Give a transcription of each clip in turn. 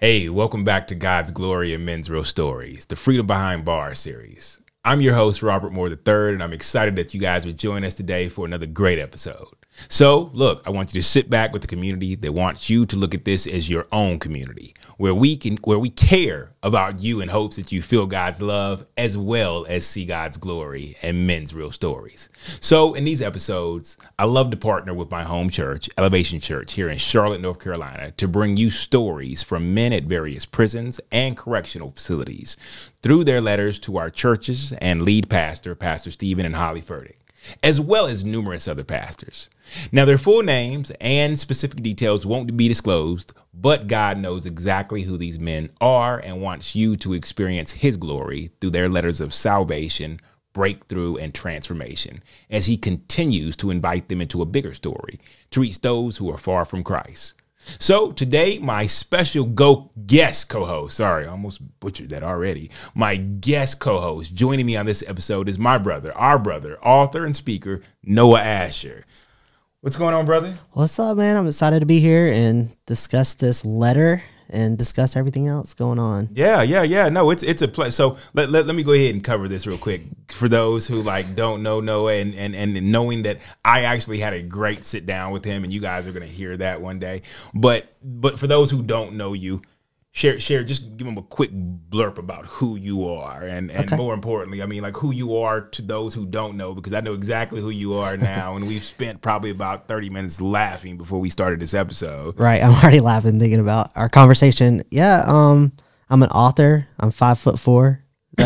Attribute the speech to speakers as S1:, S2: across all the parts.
S1: Hey, welcome back to God's Glory in Men's Real Stories, the Freedom Behind Bars series. I'm your host, Robert Moore III, and I'm excited that you guys would join us today for another great episode. So, look, I want you to sit back with the community that wants you to look at this as your own community, where we can where we care about you in hopes that you feel God's love as well as see God's glory and men's real stories. So, in these episodes, I love to partner with my home church, Elevation Church here in Charlotte, North Carolina, to bring you stories from men at various prisons and correctional facilities through their letters to our churches and lead pastor, Pastor Steven and Holly Furtick as well as numerous other pastors. Now, their full names and specific details won't be disclosed, but God knows exactly who these men are and wants you to experience His glory through their letters of salvation, breakthrough, and transformation as He continues to invite them into a bigger story to reach those who are far from Christ. So today, my special go guest co-host, sorry, I almost butchered that already. My guest co-host joining me on this episode is my brother, our brother, author and speaker, Noah Asher. What's going on, brother?
S2: What's up, man? I'm excited to be here and discuss this letter and discuss everything else going on.
S1: Yeah, yeah, yeah. No, it's it's a pleasure. So let, let, let me go ahead and cover this real quick for those who like don't know Noah and, and and knowing that I actually had a great sit down with him and you guys are gonna hear that one day. But but for those who don't know you, share share just give them a quick blurb about who you are and and okay. more importantly i mean like who you are to those who don't know because i know exactly who you are now and we've spent probably about 30 minutes laughing before we started this episode.
S2: Right i'm already laughing thinking about our conversation. Yeah um i'm an author. I'm five foot four.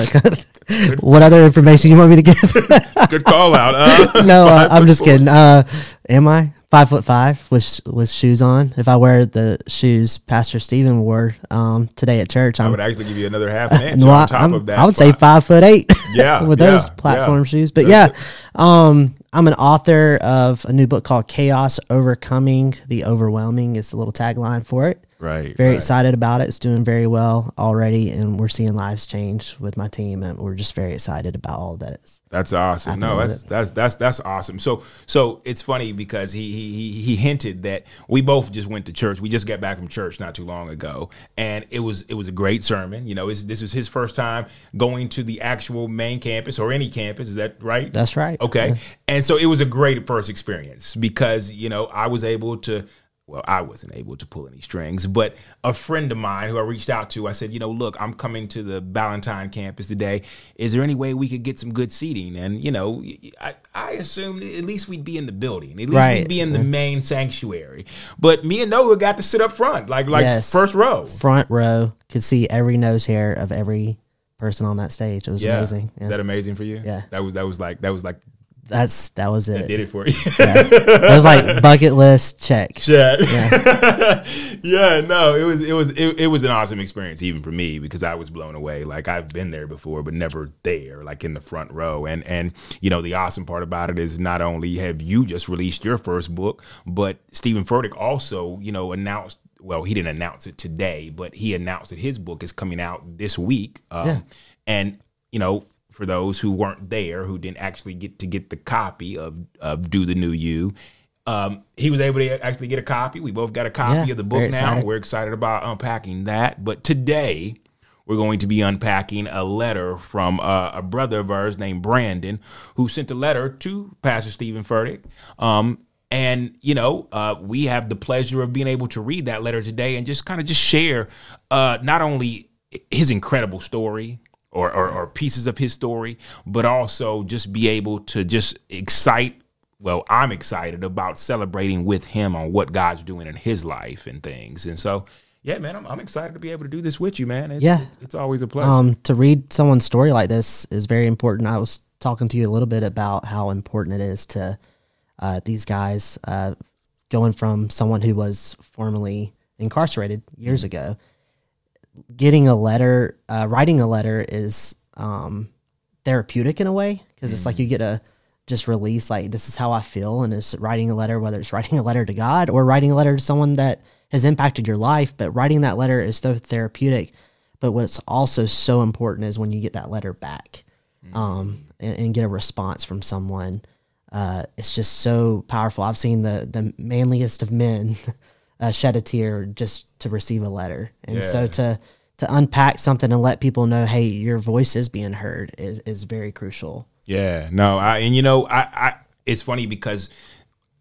S2: What other information you want me to
S1: give? Good call out uh,
S2: no uh, i'm just four. kidding. Uh am i five foot five with with shoes on. If I wear the shoes Pastor Steven wore um, today at church,
S1: I'm, i would actually give you another half an inch on top
S2: I'm,
S1: of that.
S2: I would say five foot eight. Yeah, with yeah, those platform yeah. shoes. But yeah, um, I'm an author of a new book called Chaos Overcoming the Overwhelming. It's a little tagline for it.
S1: Right.
S2: Very
S1: right.
S2: excited about it. It's doing very well already, and we're seeing lives change with my team, and we're just very excited about all that.
S1: That's awesome. No, that's that's that's that's awesome. So so it's funny because he he he hinted that we both just went to church. We just got back from church not too long ago, and it was it was a great sermon. You know, this was his first time going to the actual main campus or any campus. Is that right?
S2: That's right.
S1: Okay, yeah. and so it was a great first experience because you know I was able to well, I wasn't able to pull any strings, but a friend of mine who I reached out to, I said, you know, look, I'm coming to the Ballantyne campus today. Is there any way we could get some good seating? And, you know, I, I assumed at least we'd be in the building, at least right. we'd be in the main sanctuary. But me and Noah got to sit up front, like like yes. first row.
S2: Front row, could see every nose hair of every person on that stage. It was yeah. amazing.
S1: Yeah. Is that amazing for you?
S2: Yeah.
S1: That was that was like that was like
S2: that's that was it.
S1: That did it for you. yeah.
S2: It was like bucket list check.
S1: Check. Yeah. yeah. No, it was it was it, it was an awesome experience even for me because I was blown away. Like I've been there before, but never there, like in the front row. And and you know the awesome part about it is not only have you just released your first book, but Steven Furtick also you know announced well, he didn't announce it today, but he announced that his book is coming out this week. Um, yeah. And you know, for those who weren't there, who didn't actually get to get the copy of, of Do the New You. Um, he was able to actually get a copy. We both got a copy yeah, of the book now. We're excited about unpacking that. But today, we're going to be unpacking a letter from uh, a brother of ours named Brandon, who sent a letter to Pastor Steven Furtick. Um, and you know, uh, we have the pleasure of being able to read that letter today and just kind of just share uh, not only his incredible story, or, or, or pieces of his story, but also just be able to just excite well, I'm excited about celebrating with him on what God's doing in his life and things. And so, yeah, man, I'm, I'm excited to be able to do this with you, man. It's,
S2: yeah.
S1: It's, it's, always a pleasure.
S2: Um, to read someone's story like this is very important. I was talking to you a little bit about how important it is to uh, these guys uh, going from someone who was formerly incarcerated years mm-hmm. ago getting a letter, uh, writing a letter is um, therapeutic in a way because mm. it's like you get a just release like this is how I feel, and it's writing a letter, whether it's writing a letter to God or writing a letter to someone that has impacted your life. But writing that letter is so therapeutic. But what's also so important is when you get that letter back mm. um, and, and, get a response from someone. Uh, it's just so powerful. I've seen the the manliest of men uh, shed a tear just to receive a letter. And so to to unpack something and let people know, hey, your voice is being heard is is very crucial.
S1: Yeah, no, I and you know, I, I it's funny because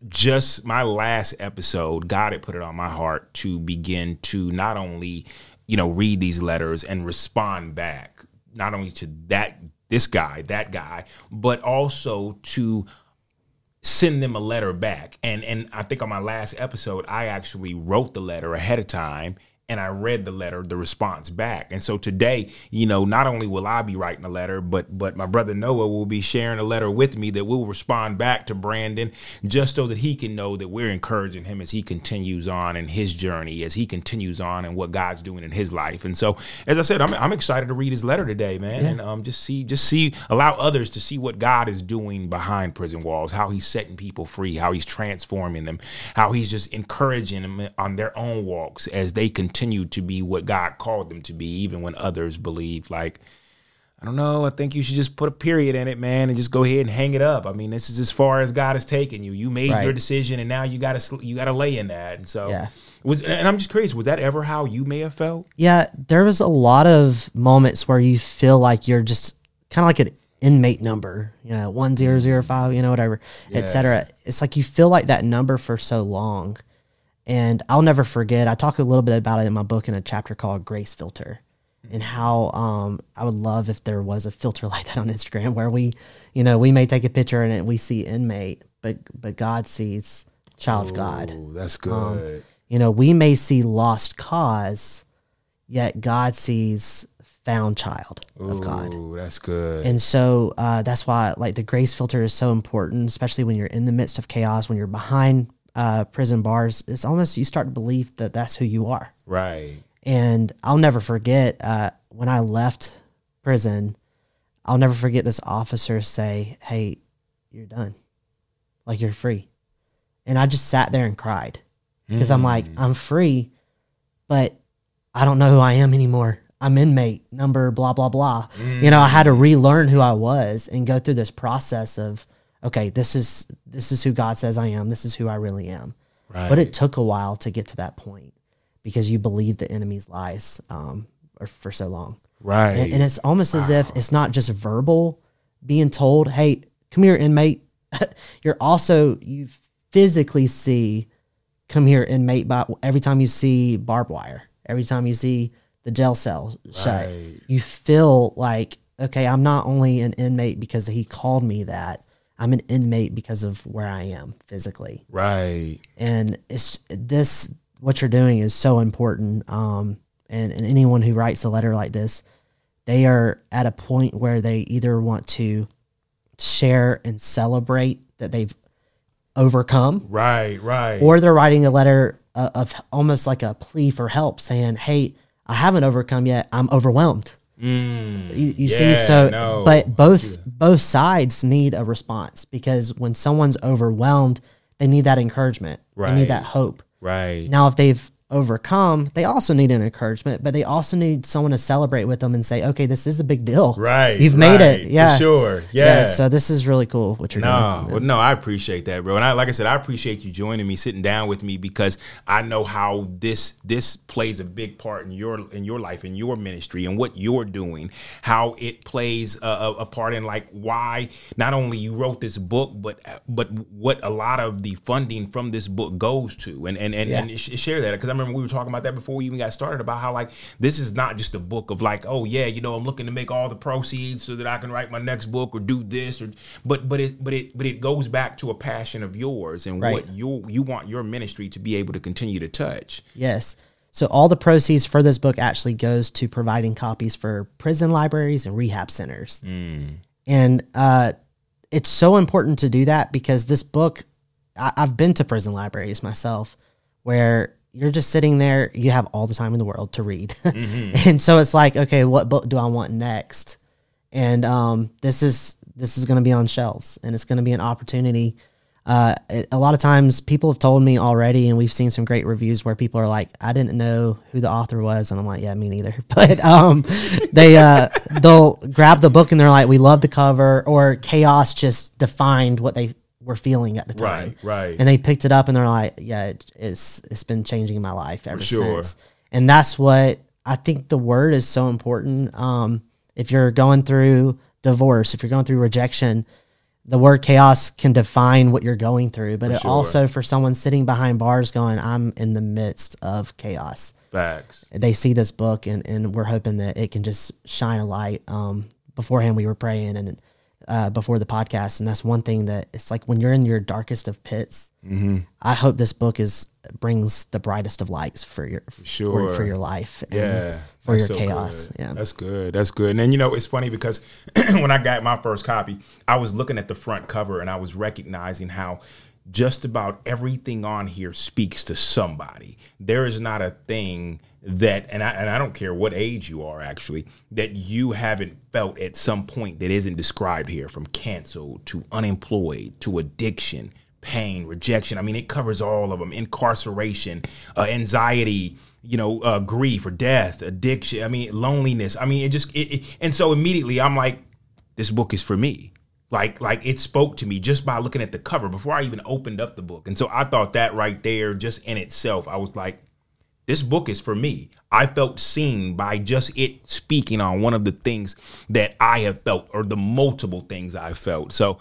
S1: just my last episode, God had put it on my heart to begin to not only, you know, read these letters and respond back, not only to that this guy, that guy, but also to send them a letter back. And and I think on my last episode, I actually wrote the letter ahead of time and I read the letter, the response back. And so today, you know, not only will I be writing a letter, but but my brother Noah will be sharing a letter with me that will respond back to Brandon just so that he can know that we're encouraging him as he continues on in his journey, as he continues on and what God's doing in his life. And so, as I said, I'm, I'm excited to read his letter today, man, and um, just see, just see, allow others to see what God is doing behind prison walls, how he's setting people free, how he's transforming them, how he's just encouraging them on their own walks as they continue to be what God called them to be, even when others believe like, I don't know. I think you should just put a period in it, man, and just go ahead and hang it up. I mean, this is as far as God has taken you. You made your decision, and now you got to you got to lay in that. And so,
S2: Yeah.
S1: Was and I'm just curious, was that ever how you may have felt?
S2: Yeah, there was a lot of moments where you feel like you're just kind of like an inmate number, you know, one zero zero five, you know, whatever, et cetera. It's like you feel like that number for so long. And I'll never forget. I talk a little bit about it in my book in a chapter called Grace Filter, and how um, I would love if there was a filter like that on Instagram where we, you know, we may take a picture and we see inmate, but but God sees child of God.
S1: Ooh, that's good.
S2: You know, we may see lost cause, yet God sees found child of God.
S1: Ooh, that's good.
S2: And so uh, that's why, like, the grace filter is so important, especially when you're in the midst of chaos, when you're behind uh, prison bars. It's almost you start to believe that that's who you are.
S1: right.
S2: And I'll never forget uh, when I left prison, I'll never forget this officer say, Hey, you're done. Like, you're free. And I just sat there and cried because I'm like, I'm free, but I don't know who I am anymore. I'm inmate number blah, blah, blah. You know, I had to relearn who I was and go through this process of, okay, this is this is who God says I am. This is who I really am.
S1: Right.
S2: But it took a while to get to that point because you believe the enemy's lies um, for so long.
S1: right.
S2: And, and it's almost as if it's not just verbal being told, hey, come here, inmate. You're also, you physically see, come here, inmate, by every time you see barbed wire, every time you see the jail cell shut,
S1: Right.
S2: you feel like, okay, I'm not only an inmate because he called me that, I'm an inmate because of where I am physically
S1: right.
S2: and it's this what you're doing is so important um and, and anyone who writes a letter like this they are at a point where they either want to share and celebrate that they've overcome
S1: Right. Right.
S2: or they're writing a letter uh, of almost like a plea for help saying hey i haven't overcome yet i'm overwhelmed
S1: Mm,
S2: you, you
S1: yeah,
S2: see so
S1: no.
S2: but both both sides need a response because when someone's overwhelmed they need that encouragement they need that hope
S1: right.
S2: now if they've overcome they also need an encouragement but they also need someone to celebrate with them and say okay this is a big deal
S1: Right.
S2: you've made
S1: right,
S2: it yeah
S1: sure. Yeah.
S2: so this is really cool what you're
S1: No,
S2: doing
S1: well, no, I appreciate that, bro. And I, like I said, I appreciate you joining me, sitting down with me, because I know how this this plays a big part in your in your life, in your ministry, and what you're doing. How it plays a, a, a part in like why not only you wrote this book, but but what a lot of the funding from this book goes to, and and and,
S2: Yeah.
S1: and sh- share that because I remember we were talking about that before we even got started about how like this is not just a book of like oh yeah you know I'm looking to make all the proceeds so that I can write my next book or do this or but but it but it but it goes back to a passion of yours and
S2: Right.
S1: what you you want your ministry to be able to continue to touch.
S2: Yes. So all the proceeds for this book actually goes to providing copies for prison libraries and rehab centers. And uh, it's so important to do that because this book, I, I've been to prison libraries myself, where you're just sitting there, you have all the time in the world to read, and so it's like, okay, what book do I want next? And um, this is this is going to be on shelves, and it's going to be an opportunity uh, a lot of times people have told me already, and we've seen some great reviews where people are like, "I didn't know who the author was," and I'm like, "Yeah, me neither." But um, they uh, they'll grab the book and they're like, "We love the cover," or Chaos just defined what they were feeling at the time.
S1: Right, right.
S2: And they picked it up and they're like, yeah, it, it's it's been changing my life ever
S1: sure.
S2: since. And that's what I think the word is so important. Um, if you're going through divorce, if you're going through rejection, the word chaos can define what you're going through, but it
S1: sure.
S2: also for someone sitting behind bars going, I'm in the midst of chaos.
S1: Facts.
S2: They see this book and, and we're hoping that it can just shine a light. Um, beforehand we were praying and uh, before the podcast, and that's one thing that it's like when you're in your darkest of pits.
S1: Mm-hmm.
S2: I hope this book is brings the brightest of lights for your for,
S1: sure.
S2: for your life. And
S1: Yeah.
S2: for your
S1: so
S2: chaos.
S1: good.
S2: Yeah.
S1: That's good. That's good. And then, you know, it's funny because when I got my first copy, I was looking at the front cover and I was recognizing how just about everything on here speaks to somebody. There is not a thing that and I and I don't care what age you are actually that you haven't felt at some point that isn't described here from canceled to unemployed to addiction pain rejection. I mean it covers all of them incarceration uh, anxiety you know uh, grief or death addiction i mean loneliness. I mean it just it, it, and so immediately i'm like this book is for me. Like like it spoke to me just by looking at the cover before i even opened up the book. And so i thought that right there just in itself i was like this book is for me. I felt seen by just it speaking on one of the things that I have felt or the multiple things I felt. So,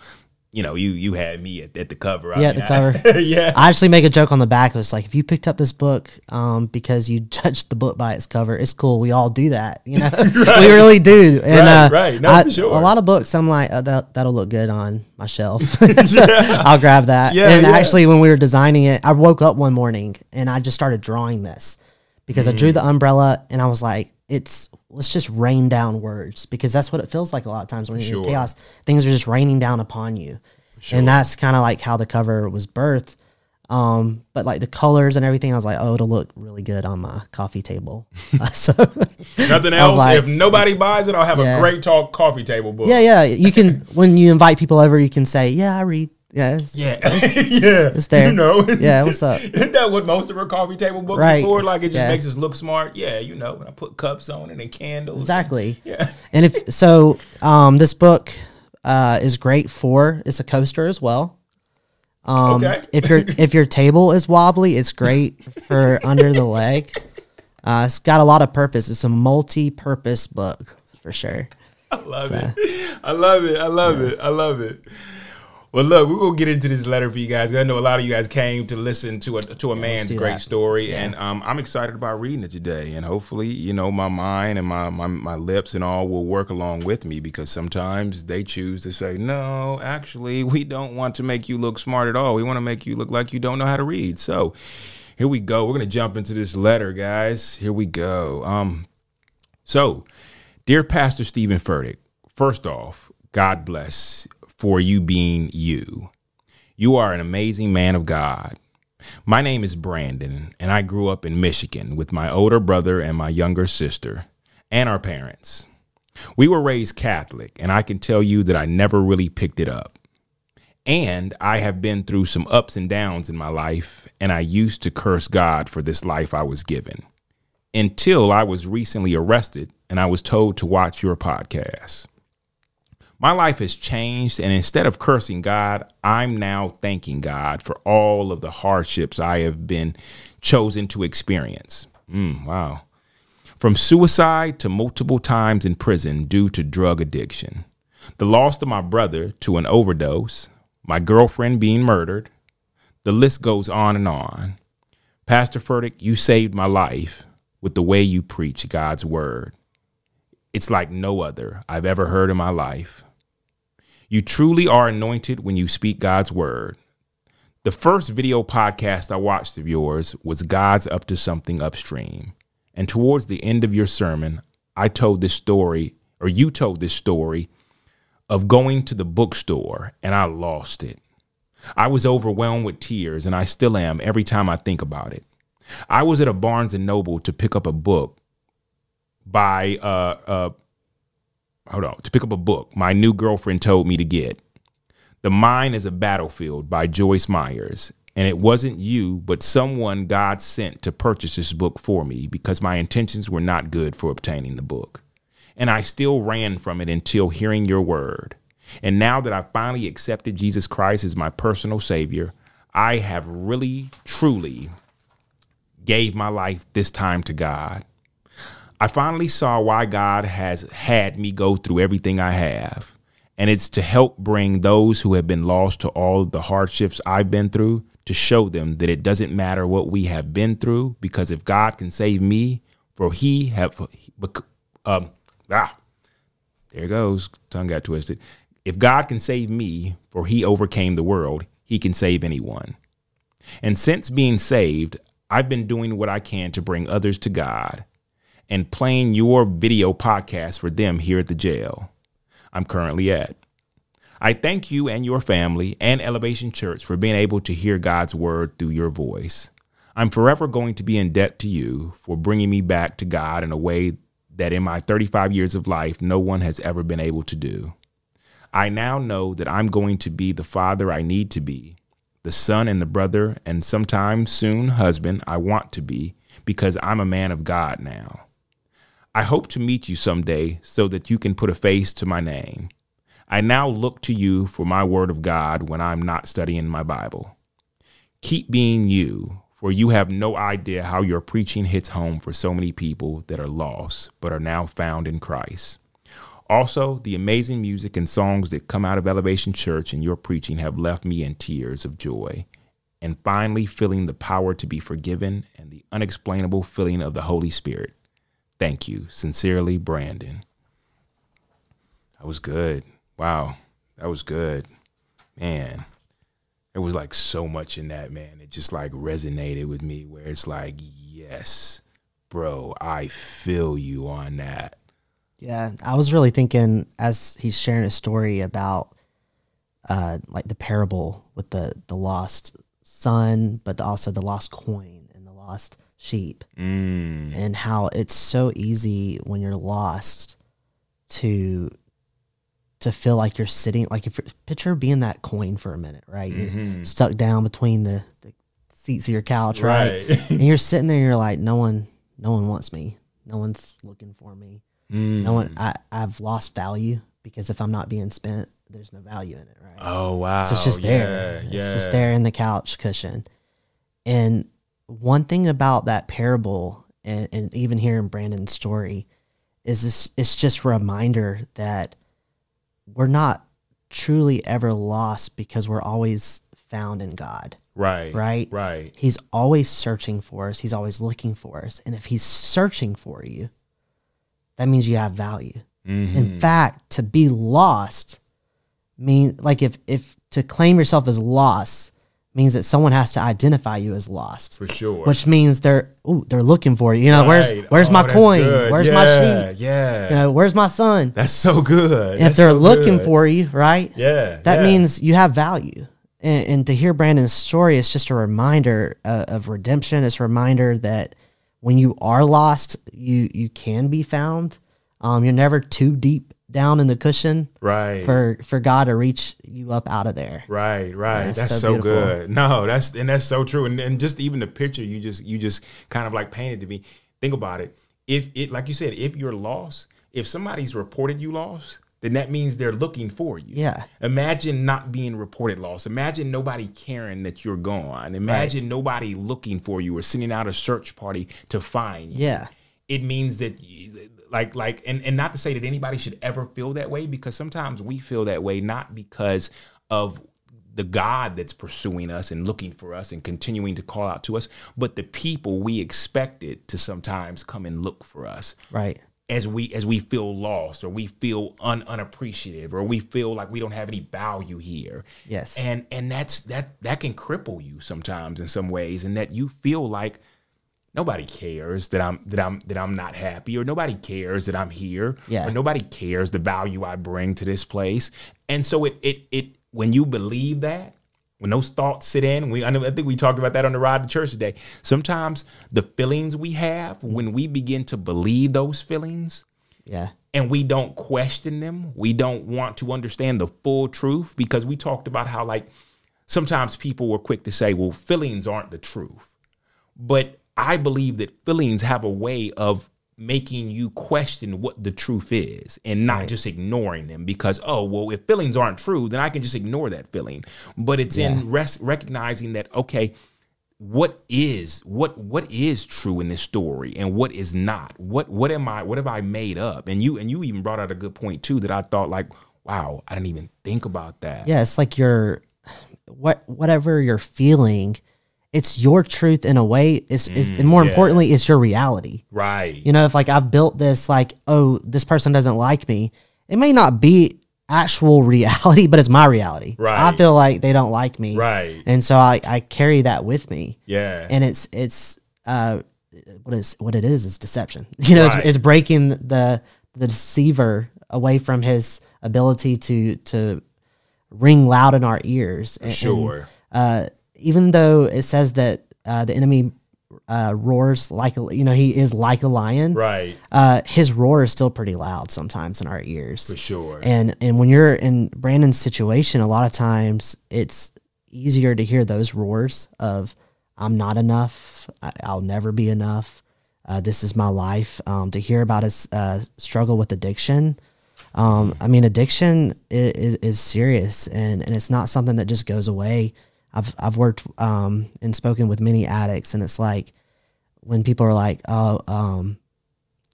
S1: you know, you you had me at, at the cover. I
S2: Yeah,
S1: mean,
S2: the cover.
S1: I- yeah.
S2: I actually make a joke on the back. It was like, if you picked up this book um, because you judged the book by its cover, it's cool. We all do that, you know. we really do. And
S1: Right,
S2: uh,
S1: right. No,
S2: I-
S1: for sure.
S2: a lot of books, I'm like, uh, that that'll look good on my shelf. so I'll grab that.
S1: Yeah,
S2: and
S1: yeah.
S2: actually, when we were designing it, I woke up one morning and I just started drawing this because I
S1: Mm.
S2: drew the umbrella and I was like, it's let's just rain down words because that's what it feels like a lot of times when you're
S1: Sure.
S2: in chaos. Things are just raining down upon you. And that's kind of like how the cover was birthed. Um, but like the colors and everything, I was like, oh, it'll look really good on my coffee table. Uh, so
S1: Nothing else.
S2: like-
S1: if nobody buys it, I'll have
S2: Yeah.
S1: a great talk coffee table book.
S2: yeah, yeah, you can when you invite people over, you can say, yeah, I read. Yeah, it's,
S1: Yeah. yeah.
S2: it's there.
S1: You know.
S2: yeah, what's up?
S1: Isn't that what most of our coffee table books
S2: Right.
S1: are for? Like it just
S2: Yeah.
S1: makes us look smart. Yeah, you know, when I put cups on it and candles.
S2: Exactly.
S1: Yeah.
S2: And if so, um, this book uh, is great for it's a coaster as well. Um,
S1: Okay.
S2: if your if your table is wobbly, it's great for under the leg. Uh, it's got a lot of purpose. It's a multi-purpose book for sure.
S1: I love it. I love it. I love it. I love it. Well, look, we will get into this letter for you guys. I know a lot of you guys came to listen to a to a man's great
S2: that.
S1: story, and um, I'm excited about reading it today. And hopefully, you know, my mind and my, my my lips and all will work along with me because sometimes they choose to say, no, actually, we don't want to make you look smart at all. We want to make you look like you don't know how to read. So, here we go. We're gonna jump into this letter, guys. Here we go. Um, so, dear Pastor Steven Furtick, first off, God bless for you being you. You are an amazing man of God. My name is Brandon, and I grew up in Michigan with my older brother and my younger sister, and our parents. We were raised Catholic, and I can tell you that I never really picked it up. And I have been through some ups and downs in my life, and I used to curse God for this life I was given until I was recently arrested and I was told to watch your podcast. My life has changed, and instead of cursing God, I'm now thanking God for all of the hardships I have been chosen to experience. Mm, wow. From suicide to multiple times in prison due to drug addiction, the loss of my brother to an overdose, my girlfriend being murdered, the list goes on and on. Pastor Furtick, you saved my life with the way you preach God's word. It's like no other I've ever heard in my life. You truly are anointed when you speak God's word. The first video podcast I watched of yours was God's Up to Something Upstream. And towards the end of your sermon, I told this story, or you told this story, of going to the bookstore and I lost it. I was overwhelmed with tears, and I still am every time I think about it. I was at a Barnes and Noble to pick up a book by uh uh hold on to pick up a book my new girlfriend told me to get. The Mind is a Battlefield by Joyce Myers. And it wasn't you, but someone God sent to purchase this book for me because my intentions were not good for obtaining the book. And I still ran from it until hearing your word. And now that I finally accepted Jesus Christ as my personal savior, I have really, truly gave my life this time to God. I finally saw why God has had me go through everything I have. And it's to help bring those who have been lost to all the hardships I've been through to show them that it doesn't matter what we have been through because if God can save me, for he have um ah there it goes tongue got twisted. If God can save me, for he overcame the world, he can save anyone. And since being saved, I've been doing what I can to bring others to God and playing your video podcast for them here at the jail I'm currently at. I thank you and your family and Elevation Church for being able to hear God's word through your voice. I'm forever going to be in debt to you for bringing me back to God in a way that in my 35 years of life, no one has ever been able to do. I now know that I'm going to be the father I need to be, the son and the brother, and sometime soon husband I want to be because I'm a man of God now. I hope to meet you someday so that you can put a face to my name. I now look to you for my word of God when I'm not studying my Bible. Keep being you, for you have no idea how your preaching hits home for so many people that are lost but are now found in Christ. Also, the amazing music and songs that come out of Elevation Church and your preaching have left me in tears of joy. And finally, feeling the power to be forgiven and the unexplainable feeling of the Holy Spirit. Thank you. Sincerely, Brandon. That was good. Wow. That was good. Man, there was like so much in that, man. It just like resonated with me where it's like, yes, bro, I feel you on that.
S2: Yeah. I was really thinking as he's sharing a story about uh like the parable with the the lost son, but also the lost coin and the lost sheep
S1: Mm.
S2: and how it's so easy when you're lost to to feel like you're sitting like if picture being that coin for a minute right you're stuck down between the, the seats of your couch right,
S1: Right.
S2: and you're sitting there you're like no one no one wants me no one's looking for me
S1: Mm.
S2: no one I, i've lost value because if i'm not being spent there's no value in it right
S1: Oh wow.
S2: so it's just there.
S1: Yeah,
S2: It's just there in the couch cushion. And one thing about that parable, and, and even hearing Brandon's story, is this it's just a reminder that we're not truly ever lost because we're always found in God.
S1: Right.
S2: Right?
S1: Right.
S2: He's always searching for us. He's always looking for us. And if he's searching for you, that means you have value.
S1: Mhm.
S2: In fact, to be lost mean like if if to claim yourself as lost means that someone has to identify you as lost,
S1: For sure.
S2: which means they're ooh, they're looking for you. You know, where's
S1: Right.
S2: where's
S1: Oh,
S2: my coin?
S1: good.
S2: Where's
S1: yeah,
S2: my sheep?
S1: Yeah.
S2: You know, where's my son?
S1: That's so good.
S2: if they're
S1: so
S2: looking
S1: good.
S2: for you, right?
S1: Yeah.
S2: That
S1: yeah.
S2: means you have value. And, and to hear Brandon's story, it's just a reminder uh, of redemption. It's a reminder that when you are lost, you you can be found. Um, you're never too deep down in the cushion
S1: right.
S2: for for God to reach you up out of there.
S1: Right, right.
S2: Yeah,
S1: that's
S2: so
S1: so, good. No, that's and that's so true. And and just even the picture you just you just kind of like painted to me. Think about it. If it like you said, if you're lost, if somebody's reported you lost, then that means they're looking for you.
S2: Yeah.
S1: Imagine not being reported lost. Imagine nobody caring that you're gone. Imagine nobody looking for you or sending out a search party to find you
S2: Yeah.
S1: it means that like like and, and not to say that anybody should ever feel that way because sometimes we feel that way not because of the God that's pursuing us and looking for us and continuing to call out to us, but the people we expected to sometimes come and look for us
S2: Right.
S1: as we as we feel lost or we feel un, unappreciative or we feel like we don't have any value here
S2: Yes.
S1: and and that's that that can cripple you sometimes in some ways and that you feel like nobody cares that I'm that I'm that I'm not happy or nobody cares that I'm here
S2: Yeah.
S1: or nobody cares the value I bring to this place and so it it it when you believe that when those thoughts sit in we I, I think we talked about that on the ride to church today sometimes the feelings we have when we begin to believe those feelings
S2: yeah.
S1: and we don't question them. We don't want to understand the full truth because we talked about how, like, sometimes people were quick to say, well, feelings aren't the truth. But I believe that feelings have a way of making you question what the truth is and not just ignoring them because oh well if feelings aren't true then i can just ignore that feeling. But it's in res- recognizing that okay what is what what is true in this story and what is not? What what am i what have i made up? And you and you even brought out a good point too that i thought like wow i didn't even think about that.
S2: Yeah, it's like you're what whatever you're feeling, it's your truth in a way. It's, it's and more
S1: yeah.
S2: importantly, it's your reality.
S1: right
S2: You know, if like I've built this, like, oh, this person doesn't like me, it may not be actual reality, but it's my reality.
S1: Right.
S2: I feel like they don't like me.
S1: right
S2: And so I, I carry that with me.
S1: yeah
S2: And it's it's uh what is what it is is deception. You know,
S1: Right.
S2: it's, it's breaking the the deceiver away from his ability to to ring loud in our ears. And- and,
S1: sure
S2: uh, even though it says that uh, the enemy uh, roars like a, you know he is like a lion,
S1: right
S2: uh, his roar is still pretty loud sometimes in our ears.
S1: for sure
S2: And and when you're in Brandon's situation, a lot of times it's easier to hear those roars of "I'm not enough," I, "I'll never be enough," uh, "This is my life." Um, to hear about his uh, struggle with addiction, um, I mean, addiction is, is, is serious, and and it's not something that just goes away. I've I've worked um, and spoken with many addicts, and it's like when people are like, "Oh, um,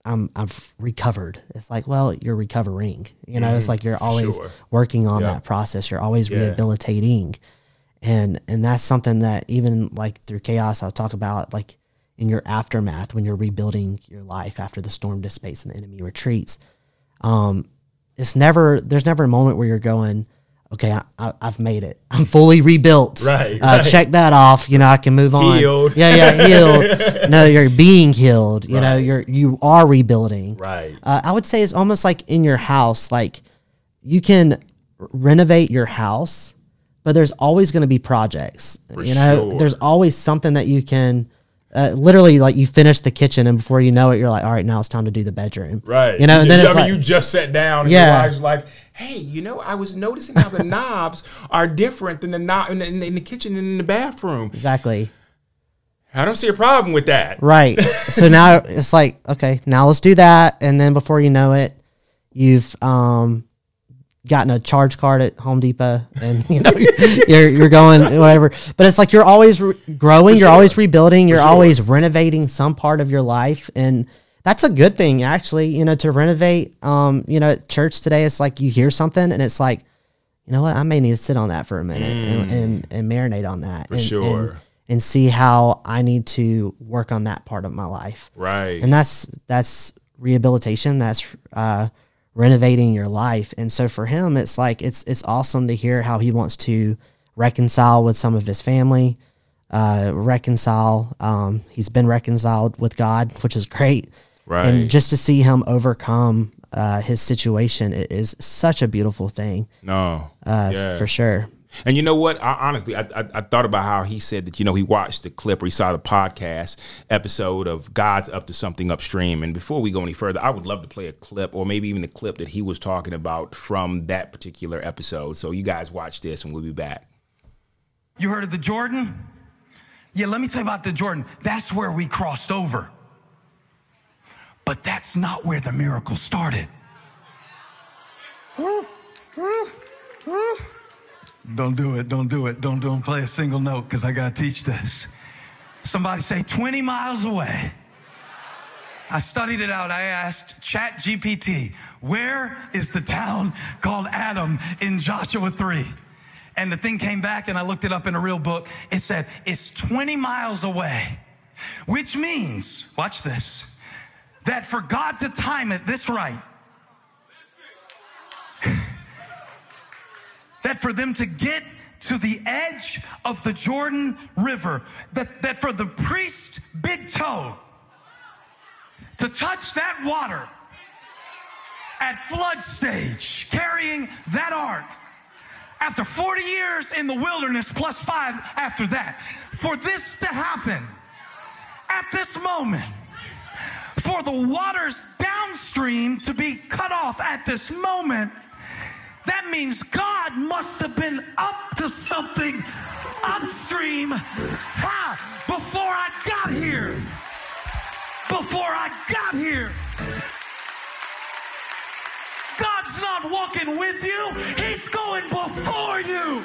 S2: I'm I've recovered. It's like, well, you're recovering. You know, it's like you're always
S1: Sure.
S2: working on
S1: Yeah.
S2: that process. You're always
S1: Yeah.
S2: rehabilitating. And and that's something that even like through chaos I'll talk about like in your aftermath when you're rebuilding your life after the storm dissipates and the enemy retreats. Um it's never there's never a moment where you're going, okay, I, I, I've made it. I'm fully rebuilt.
S1: Right,
S2: Uh,
S1: right.
S2: Check that off. You know, I can move on.
S1: Healed.
S2: Yeah, yeah, healed. no, you're being healed. You know, you're you are rebuilding.
S1: right
S2: Uh, I would say it's almost like in your house, like you can renovate your house, but there's always going to be projects. you know,
S1: sure.
S2: there's always something that you can. Uh, literally, like you finish the kitchen, and before you know it, you're like, "All right, now it's time to do the bedroom."
S1: Right.
S2: You know, and then
S1: I
S2: it's
S1: mean,
S2: like,
S1: you just sat down and
S2: Yeah.
S1: your wife's like, hey, you know, I was noticing how the knobs are different than the knob in the, in the- in the kitchen and in the bathroom.
S2: exactly
S1: I don't see a problem with that.
S2: right. so now it's like, okay, now let's do that, and then before you know it, you've um gotten a charge card at Home Depot, and you know you're you're going whatever. But it's like you're always re- growing, you're
S1: sure.
S2: always rebuilding, you're
S1: sure.
S2: always renovating some part of your life, and that's a good thing actually. You know, to renovate. Um, you know, at church today, it's like you hear something, and it's like, you know what, I may need to sit on that for a minute and, and and marinate on that, and,
S1: Mm. sure.
S2: and, and see how I need to work on that part of my life
S1: Right.
S2: and that's that's rehabilitation that's uh renovating your life and so for him it's like it's it's awesome to hear how he wants to reconcile with some of his family uh reconcile um he's been reconciled with god which is great
S1: Right.
S2: and just to see him overcome uh his situation is such a beautiful thing
S1: no.
S2: uh
S1: Yeah.
S2: for sure
S1: And you know what? I, honestly, I, I, I thought about how he said that, you know, he watched the clip or he saw the podcast episode of God's Up to Something Upstream. And before we go any further, I would love to play a clip or maybe even the clip that he was talking about from that particular episode. So you guys watch this and we'll be back.
S3: You heard of the Jordan? Yeah, let me tell you about the Jordan. That's where we crossed over. But that's not where the miracle started. Don't do it, don't do it, don't, don't play a single note because I got to teach this. Somebody say 20 miles away. I studied it out. I asked ChatGPT, where is the town called Adam in Joshua 3? And the thing came back and I looked it up in a real book. It said, it's 20 miles away, which means, watch this, that for God to time it this right, that for them to get to the edge of the Jordan River, that, that for the priest, big toe, to touch that water at flood stage, carrying that ark. After 40 years in the wilderness, plus five after that, for this to happen at this moment, for the waters downstream to be cut off at this moment, that means God must have been up to something upstream ha, before I got here. before I got here. God's not walking with you, He's going before you.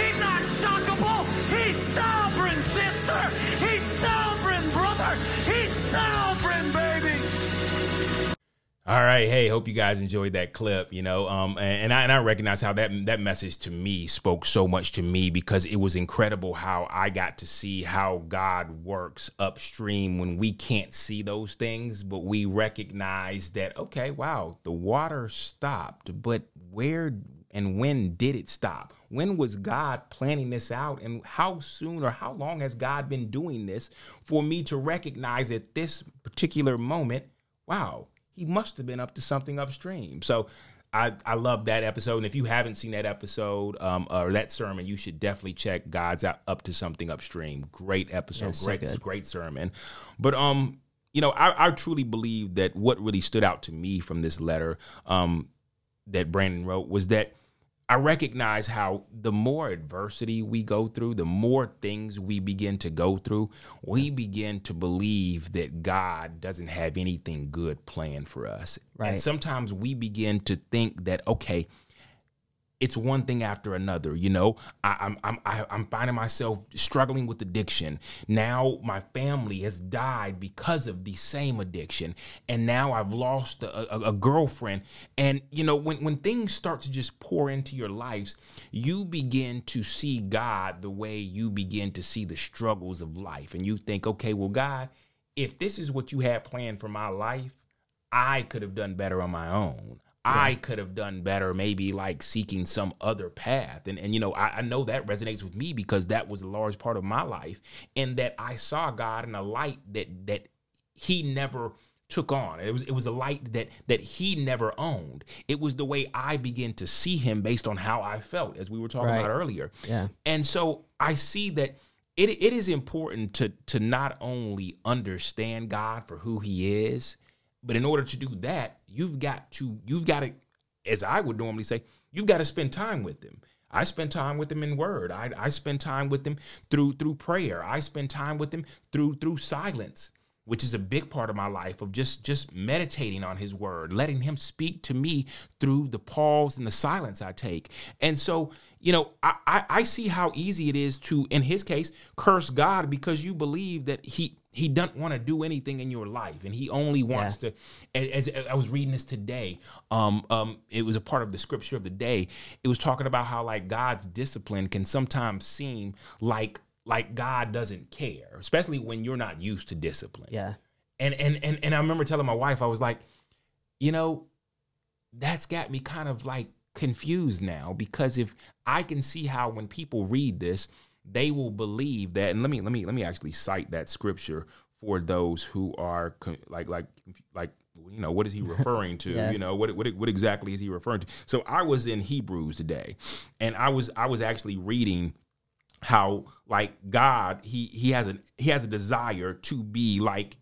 S3: He's not shockable,
S1: All right, hey, hope you guys enjoyed that clip. You know, um, and, and I and I recognize how that that message to me spoke so much to me because it was incredible how I got to see how God works upstream when we can't see those things, but we recognize that okay, wow, the water stopped, but where and when did it stop? When was God planning this out? And how soon or how long has God been doing this for me to recognize at this particular moment, wow, he must have been up to something upstream. So I, I love that episode. And if you haven't seen that episode um, or that sermon, you should definitely check God's out, up to something upstream. Great episode, great,
S2: good.
S1: great sermon. But um, you know, I, I truly believe that what really stood out to me from this letter um, that Brandon wrote was that I recognize how the more adversity we go through, the more things we begin to go through, we begin to believe that God doesn't have anything good planned for us. And
S2: Right.
S1: sometimes we begin to think that, okay, it's one thing after another. You know, I, I'm I'm I'm finding myself struggling with addiction. Now my family has died because of the same addiction, and now I've lost a, a, a girlfriend. And you know, when when things start to just pour into your lives, you begin to see God the way you begin to see the struggles of life, and you think, okay, well, God, if this is what you had planned for my life, I could have done better on my own. I could have done better, maybe like seeking some other path. And and you know, I, I know that resonates with me because that was a large part of my life. And that I saw God in a light that that he never took on. It was it was a light that that he never owned. It was the way I began to see him based on how I felt, as we were talking
S2: Right.
S1: about earlier.
S2: Yeah.
S1: And so I see that it, it is important to to not only understand God for who he is, but in order to do that, you've got to you've got to as I would normally say, you've got to spend time with him. I spend time with him in word. I, I spend time with him through through prayer. I spend time with him through through silence, which is a big part of my life of just just meditating on his word, letting him speak to me through the pause and the silence I take. And so, you know, I, I, I see how easy it is to, in his case, curse God because you believe that he he doesn't want to do anything in your life and he only wants to as, as i was reading this today um um it was a part of the scripture of the day. It was talking about how like god's discipline can sometimes seem like like god doesn't care especially when you're not used to discipline.
S2: Yeah.
S1: and and and, and i remember telling my wife i was like you know that's got me kind of like confused now because if i can see how when people read this they will believe that and let me let me let me actually cite that scripture for those who are like like like you know what is he referring to
S2: Yeah.
S1: you know what, what what exactly is he referring to so i was in hebrews today and i was i was actually reading how like god he he has a he has a desire to be like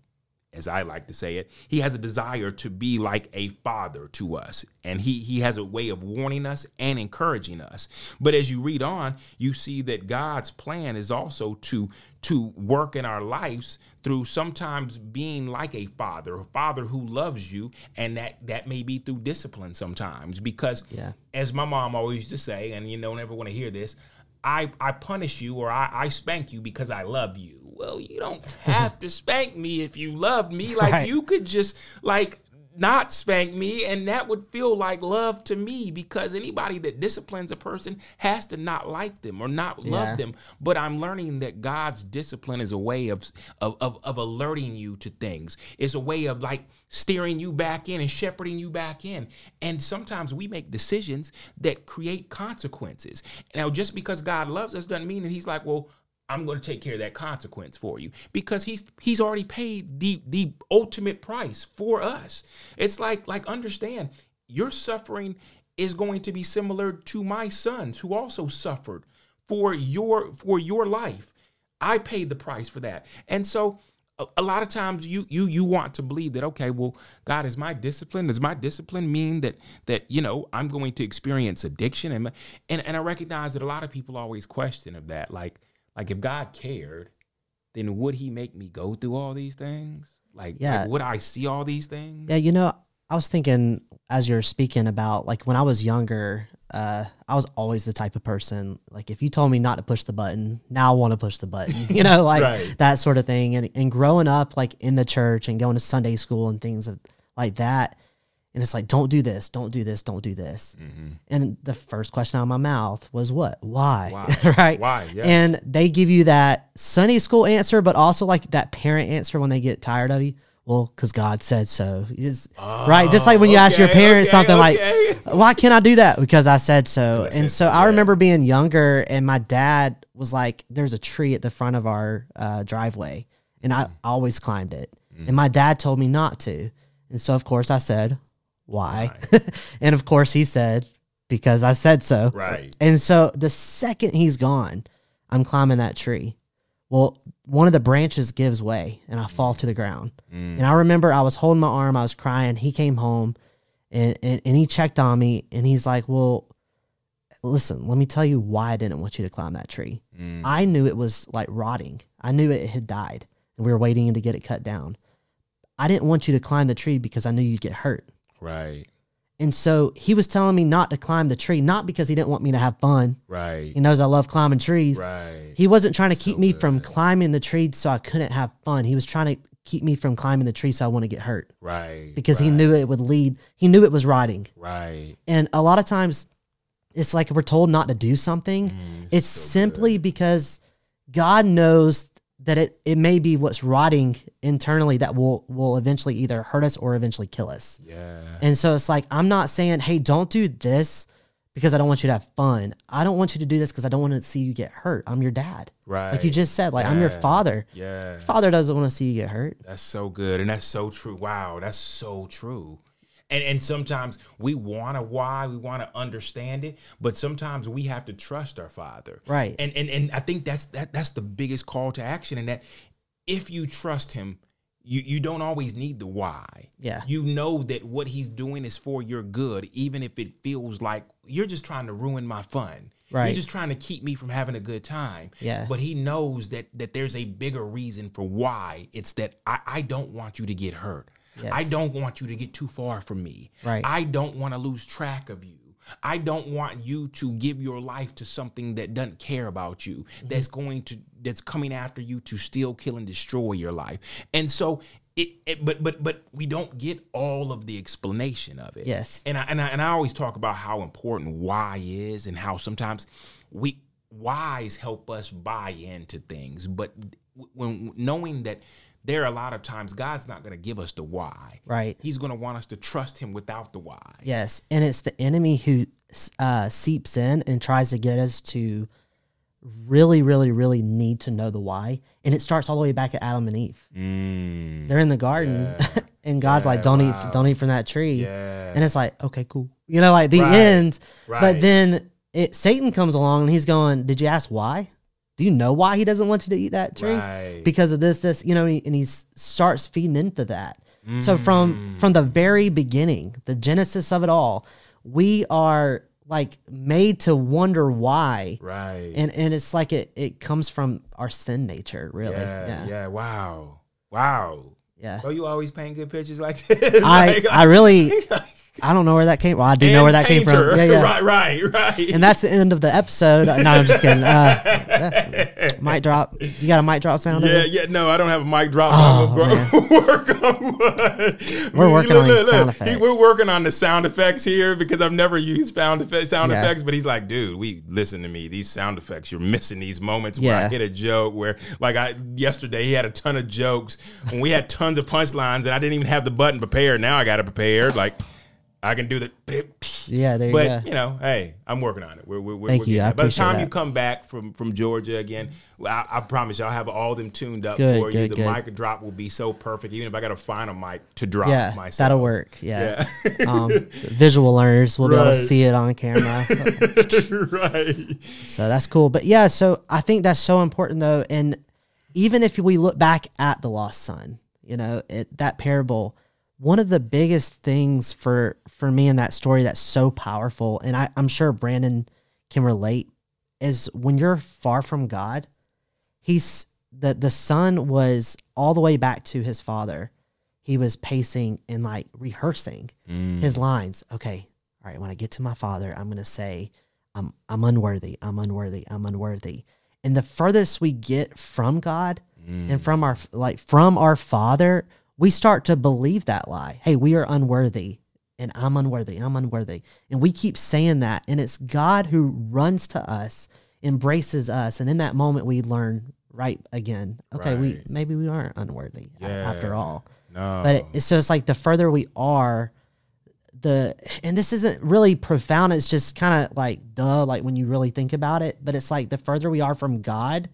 S1: as I like to say it, he has a desire to be like a father to us. And he he has a way of warning us and encouraging us. But as you read on, you see that God's plan is also to to work in our lives through sometimes being like a father, a father who loves you, and that that may be through discipline sometimes. Because
S2: Yeah.
S1: as my mom always used to say, and you don't ever want to hear this, I, I punish you or I, I spank you because I love you. Well, you don't have to spank me if you love me. Like
S2: Right.
S1: you could just like not spank me and that would feel like love to me because anybody that disciplines a person has to not like them or not
S2: Yeah.
S1: love them. But I'm learning that God's discipline is a way of, of of of alerting you to things. It's a way of like steering you back in and shepherding you back in. And sometimes we make decisions that create consequences. Now, just because God loves us doesn't mean that He's like, well, I'm going to take care of that consequence for you because he's he's already paid the the ultimate price for us. It's like like understand your suffering is going to be similar to my sons who also suffered for your for your life. I paid the price for that. And so a, a lot of times you you you want to believe that okay, well, God is my discipline. Does my discipline mean that that you know I'm going to experience addiction? And and and I recognize that a lot of people always question of that, like like if God cared, then would he make me go through all these things? Like,
S2: Yeah.
S1: like, would I see all these things?
S2: Yeah, you know, I was thinking as you're speaking about like when I was younger, uh, I was always the type of person like if you told me not to push the button, now I want to push the button. You know, like
S1: Right.
S2: that sort of thing. And and growing up like in the church and going to Sunday school and things of, like that, and it's like don't do this, don't do this, don't do this.
S1: Mm-hmm.
S2: And the first question out of my mouth was what? Why?
S1: Why?
S2: right?
S1: Why? Yeah.
S2: And they give you that Sunday school answer, but also like that parent answer when they get tired of you. Well, because God said so. It's- right? Just like when you ask your
S1: Oh,
S2: parents
S1: okay,
S2: something
S1: okay.
S2: like, why can't I do that? Because I said so. And so I remember being younger and my dad was like, there's a tree at the front of our uh, driveway. And I always climbed it.
S1: Mm.
S2: And my dad told me not to. And so, of course, I said, why? and of course, he said, because I said so.
S1: Right.
S2: And so the second he's gone, I'm climbing that tree. Well, one of the branches gives way and I fall to the ground.
S1: Mm.
S2: And I remember I was holding my arm, I was crying. He came home and, and, and he checked on me and he's like, Well, listen, let me tell you why I didn't want you to climb that tree.
S1: Mm.
S2: I knew it was like rotting, I knew it had died and we were waiting to get it cut down. I didn't want you to climb the tree because I knew you'd get hurt.
S1: Right.
S2: And so he was telling me not to climb the tree, not because he didn't want me to have fun.
S1: Right.
S2: He knows I love climbing trees.
S1: Right.
S2: He wasn't trying to keep
S1: So
S2: me from climbing the tree so I couldn't have fun. He was trying to keep me from climbing the tree so I wouldn't get hurt
S1: Right.
S2: because he knew it would lead. He knew it was rotting.
S1: Right.
S2: And a lot of times it's like we're told not to do something.
S1: Mm,
S2: it's
S1: so
S2: simply because God knows that it, it may be what's rotting internally that will will eventually either hurt us or eventually kill us.
S1: Yeah.
S2: And so it's like, I'm not saying, hey, don't do this because I don't want you to have fun. I don't want you to do this because I don't want to see you get hurt. I'm your dad.
S1: Right.
S2: Like you just said, like, I'm your father.
S1: Yeah.
S2: Father doesn't want to see you get hurt.
S1: That's so good. And that's so true. Wow, that's so true. And and sometimes we want to why, we want to understand it, but sometimes we have to trust our father.
S2: Right.
S1: And and and I think that's that that's the biggest call to action and that if you trust him, you you don't always need the why.
S2: Yeah.
S1: You know that what he's doing is for your good even if it feels like you're just trying to ruin my fun.
S2: Right.
S1: You're just trying to keep me from having a good time.
S2: Yeah.
S1: But he knows that that there's a bigger reason for why. It's that I, I don't want you to get hurt.
S2: Yes.
S1: I don't want you to get too far from me.
S2: Right.
S1: I don't want to lose track of you. I don't want you to give your life to something that doesn't care about you,
S2: Mm-hmm.
S1: that's going to that's coming after you to steal, kill, and destroy your life. And so it, it but but but we don't get all of the explanation of it.
S2: Yes.
S1: And I and I and I always talk about how important why is and how sometimes we whys help us buy into things, but when knowing that there are a lot of times God's not going to give us the why.
S2: Right.
S1: He's going to want us to trust him without the why.
S2: Yes. And it's the enemy who uh, seeps in and tries to get us to really, really, really need to know the why. And it starts all the way back at Adam and Eve.
S1: Mm.
S2: They're in the garden and God's like, don't
S1: wow.
S2: eat, don't eat from that tree.
S1: Yeah.
S2: And it's like, okay, cool. You know, like the
S1: Right.
S2: end.
S1: Right.
S2: But then it Satan comes along and he's going, Did you ask why? Do you know why he doesn't want you to eat that tree?
S1: Right.
S2: Because of this, this, you know, and he, and he starts feeding into that. So
S1: Mm.
S2: from from the very beginning, the genesis of it all, we are like made to wonder why.
S1: right.
S2: And and it's like it it comes from our sin nature, really.
S1: yeah,
S2: Yeah.
S1: yeah. Wow. Wow.
S2: Yeah.
S1: Oh, you always paint good pictures like this.
S2: I
S1: Like-
S2: I really I don't know where that came. Well, I do know where that came from. Yeah, yeah.
S1: Right, right, right.
S2: And that's the end of the episode. No, I'm just kidding. Uh, yeah. Mic drop. You got a mic drop sound?
S1: Yeah, yeah, no, I don't have a mic drop.
S2: Oh,
S1: work on one.
S2: We're working on these sound effects.
S1: we're working on the sound effects here because I've never used sound effects. Sound
S2: Yeah.
S1: effects, but he's like, dude, we listen to me. These sound effects, you're missing these moments where I hit a joke. Where like I yesterday, he had a ton of jokes and we had tons of punchlines, and I didn't even have the button prepared. Now I got it prepared. Like I can do the.
S2: Yeah, there you
S1: But
S2: go.
S1: you know, hey, I'm working on it. We're, we're, we're
S2: Thank
S1: we're
S2: you. I.
S1: By the time
S2: that.
S1: you come back from from Georgia again, I, I promise you, I'll have all them tuned up
S2: Good,
S1: for you. The
S2: good.
S1: mic drop will be so perfect, even if I got to find a mic to drop
S2: yeah,
S1: myself.
S2: that'll work. Yeah.
S1: Yeah.
S2: um, visual learners will be able to see it on camera.
S1: right.
S2: so that's cool. But yeah, so I think that's so important though. And even if we look back at the lost son, you know, it, that parable, one of the biggest things for for me in that story that's so powerful, and I, I'm sure Brandon can relate, is when you're far from God, he's the the son was all the way back to his father. He was pacing and like rehearsing
S1: Mm.
S2: his lines. Okay, all right. When I get to my father, I'm gonna say, "I'm I'm unworthy. I'm unworthy. I'm unworthy." And the furthest we get from God
S1: Mm.
S2: and from our like from our Father, we start to believe that lie. Hey, we are unworthy, and I'm unworthy. I'm unworthy, and we keep saying that. And it's God who runs to us, embraces us, and in that moment we learn right again. Okay, we maybe we aren't unworthy a- after all.
S1: No.
S2: But it, so it's like the further we are, the and this isn't really profound. It's just kind of like duh, like when you really think about it. But it's like the further we are from God,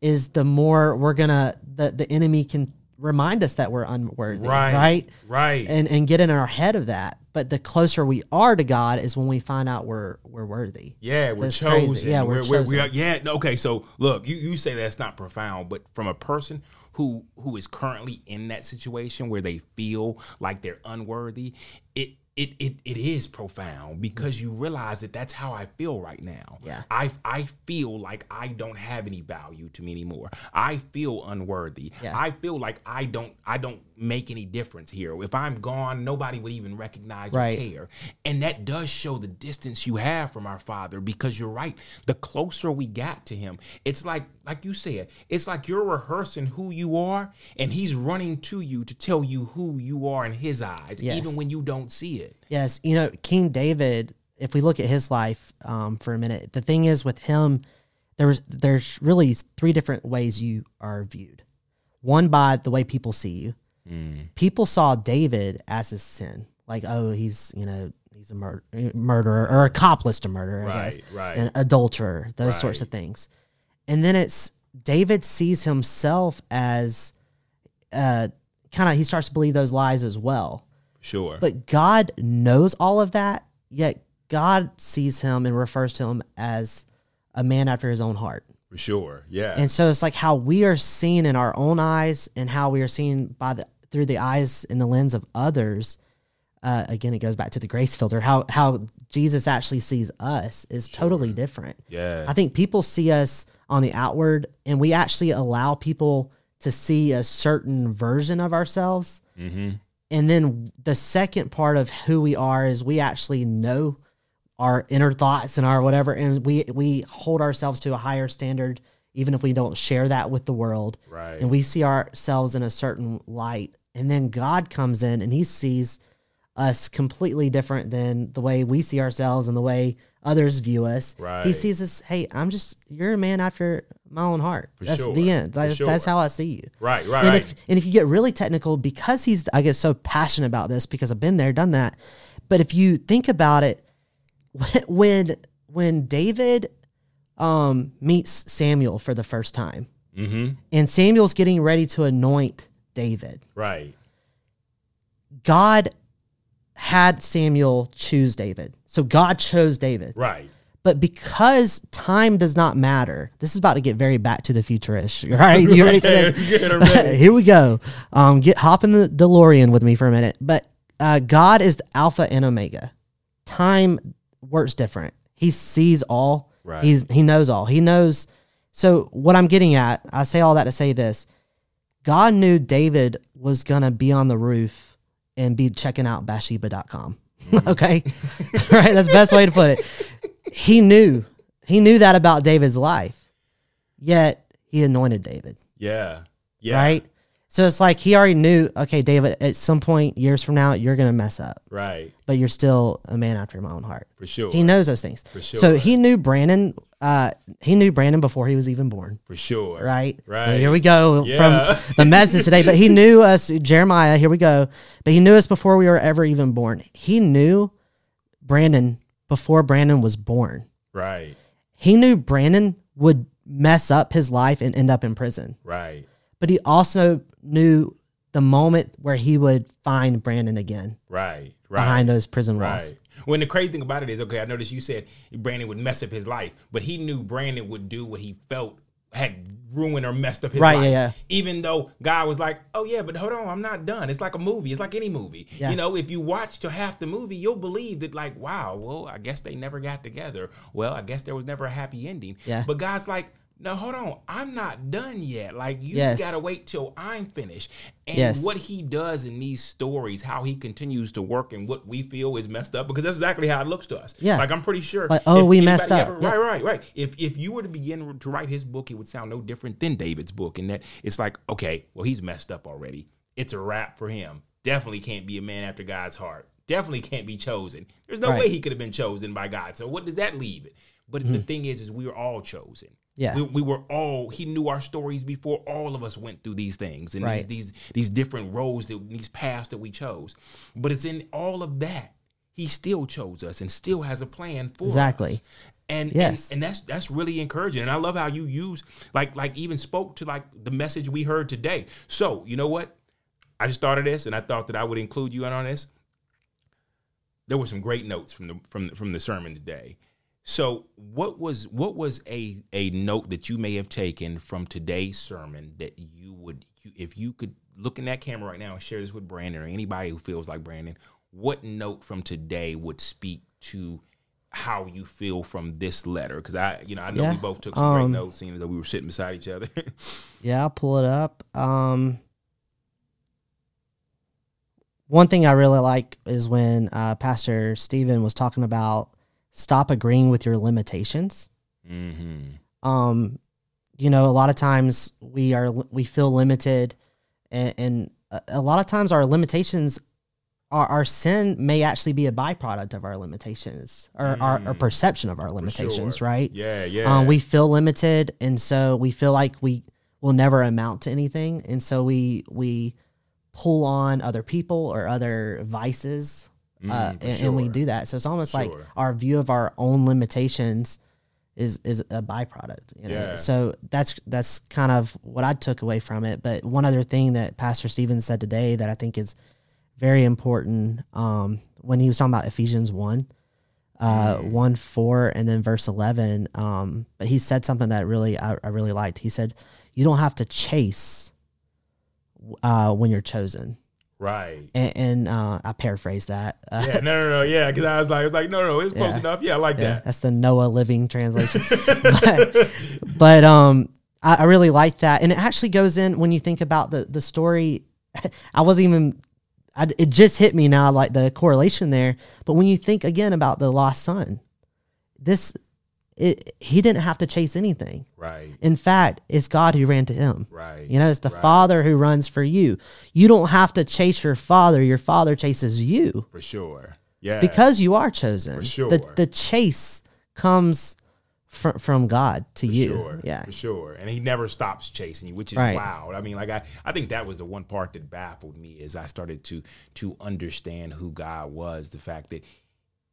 S2: is the more we're gonna the the enemy can remind us that we're unworthy,
S1: right.
S2: right?
S1: Right.
S2: And and get in our head of that. But the closer we are to God is when we find out we're we're worthy.
S1: Yeah, we're
S2: That's
S1: chosen.
S2: crazy. Yeah, we're
S1: we
S2: chosen.
S1: are, yeah, okay. So look, you, you say that's not profound, but from a person who who is currently in that situation where they feel like they're unworthy, it it it, it is profound because mm. you realize that that's how I feel right now.
S2: Yeah.
S1: I I feel like I don't have any value to me anymore. I feel unworthy.
S2: Yeah.
S1: I feel like I don't I don't make any difference here. If I'm gone, nobody would even recognize
S2: Right.
S1: or care. And that does show the distance you have from our Father because you're right. The closer we got to him, it's like like you said, it's like you're rehearsing who you are and he's running to you to tell you who you are in his eyes
S2: Yes.
S1: even when you don't see it.
S2: Yes, you know King David. If we look at his life um, for a minute, the thing is with him, there's there's really three different ways you are viewed. One by the way people see you. People saw David as a sin, like oh he's you know he's a mur- murderer or accomplice to murder, I guess,
S1: Right, right.
S2: an adulterer, those sorts of things. And then it's David sees himself as uh, kind of he starts to believe those lies as well.
S1: Sure.
S2: But God knows all of that, yet God sees him and refers to him as a man after his own heart.
S1: for sure. Yeah.
S2: And so it's like how we are seen in our own eyes and how we are seen by the through the eyes and the lens of others. Uh, again, it goes back to the grace filter. How how Jesus actually sees us is totally different.
S1: yeah.
S2: I think people see us on the outward, and we actually allow people to see a certain version of ourselves.
S1: mm-hmm.
S2: And then the second part of who we are is we actually know our inner thoughts and our whatever, and we we hold ourselves to a higher standard, even if we don't share that with the world.
S1: Right.
S2: And we see ourselves in a certain light, and then God comes in and He sees us completely different than the way we see ourselves and the way others view us. He sees us. Hey, I'm just you're a man after my own heart. that's
S1: sure.
S2: the end.
S1: For
S2: That's, that's how I see you.
S1: Right, right,
S2: And
S1: right.
S2: if and if you get really technical, because he's I get so passionate about this because I've been there, done that. But if you think about it, when when David um meets Samuel for the first time,
S1: mm-hmm.
S2: and Samuel's getting ready to anoint David,
S1: Right.
S2: God had Samuel choose David. So God chose David.
S1: Right.
S2: But because time does not matter, this is about to get very back to the futurish. Right? You ready for this?
S1: Ready.
S2: Here we go. Um, get hop in the DeLorean with me for a minute. But uh, God is Alpha and Omega. Time works different. He sees all.
S1: Right.
S2: He's he knows all. He knows. So what I'm getting at, I say all that to say this: God knew David was gonna be on the roof and be checking out Bathsheba.com. okay, right? That's the best way to put it. He knew. He knew that about David's life. Yet he anointed David
S1: Yeah. Yeah.
S2: right? So it's like he already knew, okay, David, at some point years from now, you're gonna mess up,
S1: Right.
S2: but you're still a man after my own heart.
S1: For sure.
S2: He knows those things.
S1: For sure.
S2: So he knew Brandon. Uh, he knew Brandon before he was even born.
S1: For sure.
S2: Right.
S1: Right.
S2: So here we go
S1: Yeah.
S2: from the message today. But he knew us, Jeremiah. Here we go. But he knew us before we were ever even born. He knew Brandon before Brandon was born.
S1: Right.
S2: He knew Brandon would mess up his life and end up in prison.
S1: Right.
S2: but he also knew the moment where he would find Brandon again
S1: Right. Right.
S2: behind those prison walls.
S1: Right. When the crazy thing about it is, okay, I noticed you said Brandon would mess up his life, but he knew Brandon would do what he felt had ruined or messed up his
S2: Right,
S1: life.
S2: yeah, yeah.
S1: Even though God was like, "Oh yeah, but hold on, I'm not done." It's like a movie. It's like any movie.
S2: Yeah.
S1: You know, if you watch to half the movie, you'll believe that, like, wow, well, I guess they never got together. Well, I guess there was never a happy ending.
S2: Yeah.
S1: But God's like, no, hold on, I'm not done yet. Like you
S2: Yes.
S1: gotta wait till I'm finished. And
S2: Yes.
S1: what he does in these stories, how he continues to work and what we feel is messed up, because that's exactly how it looks to us.
S2: Yeah.
S1: Like I'm pretty sure.
S2: Like, oh, we messed up.
S1: ever-
S2: Yeah.
S1: Right, right, right. If if you were to begin to write his book, it would sound no different than David's book. And that it's like, okay, well, he's messed up already. It's a wrap for him. Definitely can't be a man after God's heart. Definitely can't be chosen. There's no
S2: Right.
S1: way he could have been chosen by God. So what does that leave it? But the mm-hmm. thing is, is we are all chosen.
S2: Yeah.
S1: We, we were all. He knew our stories before all of us went through these things and
S2: Right.
S1: these these these different roads that these paths that we chose. But it's in all of that he still chose us and still has a plan for
S2: Exactly.
S1: us. And,
S2: Yes.
S1: and and that's that's really encouraging. And I love how you use like like even spoke to like the message we heard today. So you know what? I just thought of this and I thought that I would include you in on this. There were some great notes from the from the, from the sermon today. So what was what was a a note that you may have taken from today's sermon that you would you, if you could look in that camera right now and share this with Brandon or anybody who feels like Brandon, what note from today would speak to how you feel from this letter? Because I you know I know we both took some
S2: um,
S1: great notes, seeing as though we were sitting beside each other.
S2: Yeah, I'll pull it up. Um, one thing I really like is when uh, Pastor Steven was talking about stop agreeing with your limitations.
S1: mm-hmm.
S2: Um, you know, a lot of times we are we feel limited, and, and a, lot of times our limitations, our, our sin may actually be a byproduct of our limitations or our, our
S1: Mm.
S2: perception of our limitations,
S1: sure.
S2: right?
S1: Yeah, yeah.
S2: Um, we feel limited, and so we feel like we will never amount to anything, and so we we pull on other people or other vices,
S1: Mm, for
S2: and, and we do that. So it's almost like our view of our own limitations is is a byproduct. You know?
S1: Yeah.
S2: So that's that's kind of what I took away from it. But one other thing that Pastor Stevens said today that I think is very important um, when he was talking about Ephesians one uh,
S1: Mm.
S2: 1 4 and then verse 11 um, but he said something that really I, I really liked he said you don't have to chase uh, when you're chosen
S1: right.
S2: and, and uh, i paraphrase that uh,
S1: Yeah, no, no, no, yeah, because I was like, I was like, no, no, it's close
S2: Yeah.
S1: enough. Yeah, I like
S2: yeah,
S1: that.
S2: that's the noah living translation but, but um I, I really like that and it actually goes in when you think about the the story i wasn't even I, it just hit me now like the correlation there but when you think again about the lost son this it, he didn't have to chase anything
S1: Right,
S2: in fact it's god who ran to him
S1: right.
S2: you know it's the
S1: Right.
S2: father who runs for you you don't have to chase your father your father chases you
S1: for sure. Yeah,
S2: because you are chosen
S1: For sure.
S2: the, the chase comes from from god to
S1: For
S2: you
S1: Sure,
S2: yeah
S1: for sure. And he never stops chasing you, which is
S2: Right.
S1: wild. I mean, like I, I think that was the one part that baffled me as I started to to understand who God was. The fact that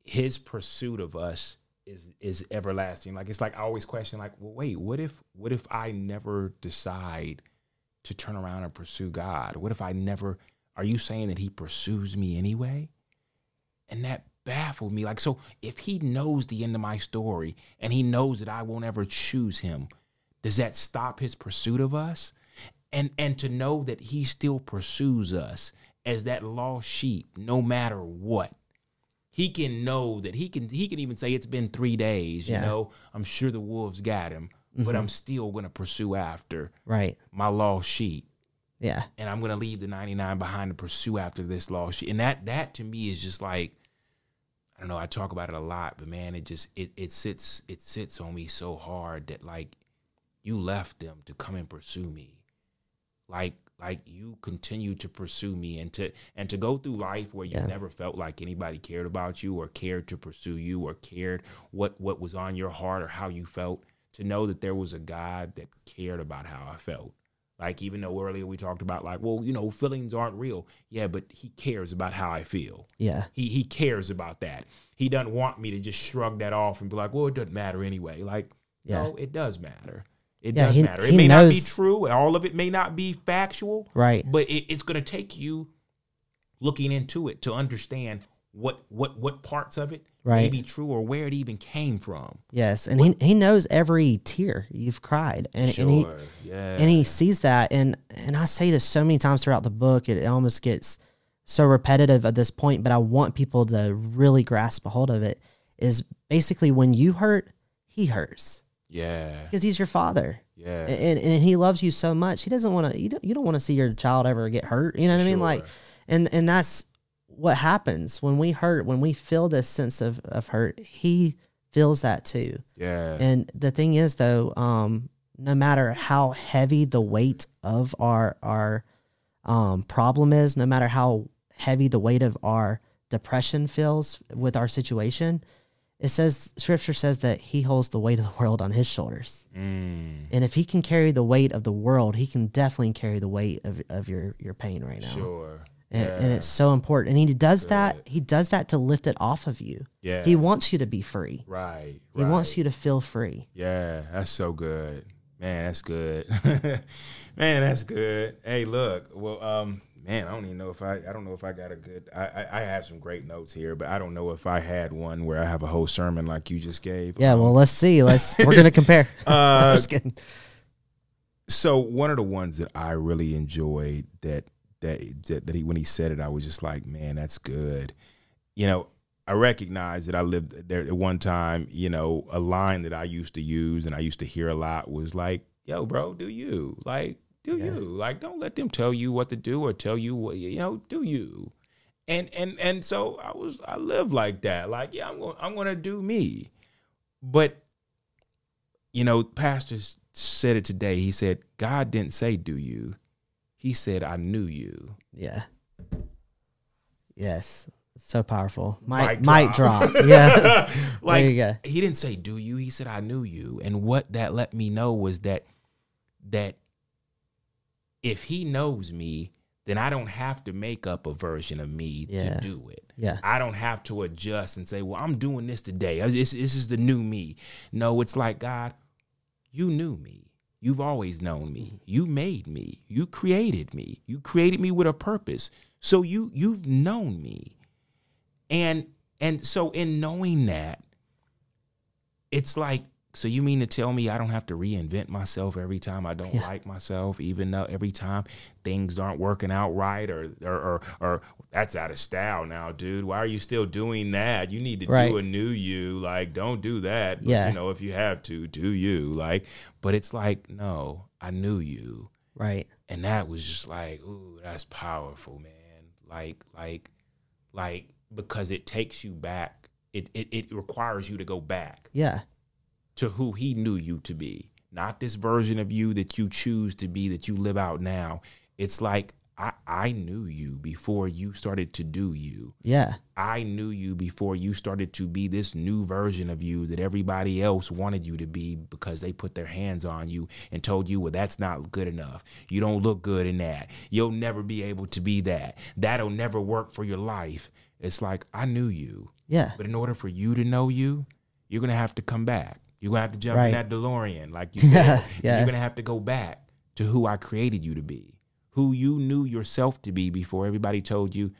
S1: His pursuit of us is is everlasting. Like it's like I always question, like, well, wait, what if what if I never decide to turn around and pursue God? What if I never? Are you saying that He pursues me anyway? And that baffled me. Like, so if he knows the end of my story and he knows that I won't ever choose him, does that stop his pursuit of us? And and to know that he still pursues us as that lost sheep, no matter what. He can know that he can he can even say it's been three days, you
S2: Yeah.
S1: know. I'm sure the wolves got him, but mm-hmm. I'm still gonna pursue after
S2: right
S1: my lost sheep
S2: yeah
S1: and I'm gonna leave the 99 behind to pursue after this lost sheep. And that that to me is just like I don't know. I talk about it a lot, but man, it just it it sits it sits on me so hard that like you left them to come and pursue me, like like you continue to pursue me and to and to go through life where you
S2: Yeah.
S1: never felt like anybody cared about you or cared to pursue you or cared what what was on your heart or how you felt. To know that there was a God that cared about how I felt. Like even though earlier we talked about like, well, you know, feelings aren't real. Yeah, but he cares about how I feel.
S2: yeah
S1: He he cares about that. He doesn't want me to just shrug that off and be like, well, it doesn't matter anyway. Like,
S2: Yeah.
S1: no, it does matter. It
S2: Yeah,
S1: does
S2: he-
S1: matter. It may not be
S2: knows-
S1: true. All of it may not be factual,
S2: right
S1: but it, it's going to take you looking into it to understand what what what parts of it may be true or where it even came from.
S2: yes and he, he knows every tear you've cried and, and he
S1: yeah.
S2: and he sees that and and i say this so many times throughout the book it almost gets so repetitive at this point but i want people to really grasp a hold of it is basically when you hurt he hurts
S1: Yeah.
S2: because he's your father.
S1: Yeah.
S2: and, and he loves you so much. He doesn't want to. You don't, you don't want to see your child ever get hurt. You know what I mean? Like, and and that's what happens when we hurt. When we feel this sense of of hurt, he feels that too.
S1: Yeah.
S2: And the thing is, though, um, no matter how heavy the weight of our our um, problem is, no matter how heavy the weight of our depression feels with our situation, it says Scripture says that He holds the weight of the world on His shoulders.
S1: Mm,
S2: And if he can carry the weight of the world, he can definitely carry the weight of, of your, your pain right now.
S1: sure.
S2: And,
S1: yeah.
S2: and it's so important. And he does that. He does that to lift it off of you.
S1: yeah.
S2: He wants you to be free.
S1: right.
S2: He
S1: right.
S2: wants you to feel free.
S1: Yeah, that's so good. Man, that's good. man, that's good. Hey, look. Well, um, man, I don't even know if I I don't know if I got a good I, I, I have some great notes here, but I don't know if I had one where I have a whole sermon like you just gave.
S2: Yeah.
S1: Um,
S2: Well, let's see. Let's. We're gonna compare. I'm
S1: uh,
S2: just kidding.
S1: so one of the ones that I really enjoyed that that that, that he when he said it, I was just like, man, that's good. You know, I recognize that I lived there at one time. You know, a line that I used to use and I used to hear a lot was like, "Yo, bro, do you like do
S2: Yeah.
S1: you like? Don't let them tell you what to do or tell you what you know. Do you?" And and and so I was I lived like that. Like, yeah, I'm going I'm going to do me, but you know, pastor said it today. He said, God didn't say, do you? He said, I knew you.
S2: Yeah. Yes. So powerful. Might might
S1: drop.
S2: drop. Yeah.
S1: like,
S2: there you go.
S1: he didn't say, do you? He said, I knew you. And what that let me know was that, that if he knows me, then I don't have to make up a version of me
S2: Yeah.
S1: to do it.
S2: Yeah.
S1: I don't have to adjust and say, well, I'm doing this today. This, this is the new me. No, it's like, God, you knew me. You've always known me. Mm-hmm. You made me. You created me. You created me with a purpose. So you you've known me. And and so in knowing that, it's like, so you mean to tell me I don't have to reinvent myself every time I don't
S2: Yeah.
S1: like myself, even though every time things aren't working out right or or or, or that's out of style now, dude. Why are you still doing that? You need to
S2: Right.
S1: do a new you. Like, don't do that. But
S2: Yeah.
S1: you know, if you have to, do you. Like, but it's like, no, I knew you.
S2: Right.
S1: And that was just like, ooh, that's powerful, man. Like, like, like, because it takes you back. It it, it requires you to go back
S2: Yeah.
S1: To who he knew you to be, not this version of you that you choose to be that you live out now. It's like I, I knew you before you started to do you.
S2: Yeah.
S1: I knew you before you started to be this new version of you that everybody else wanted you to be because they put their hands on you and told you, well, that's not good enough. You don't look good in that. You'll never be able to be that. That'll never work for your life. It's like, I knew you.
S2: Yeah.
S1: But in order for you to know you, you're gonna have to come back. You're gonna have to jump
S2: Right.
S1: in that DeLorean, like you said.
S2: yeah.
S1: You're gonna have to go back to who I created you to be, who you knew yourself to be before everybody told you,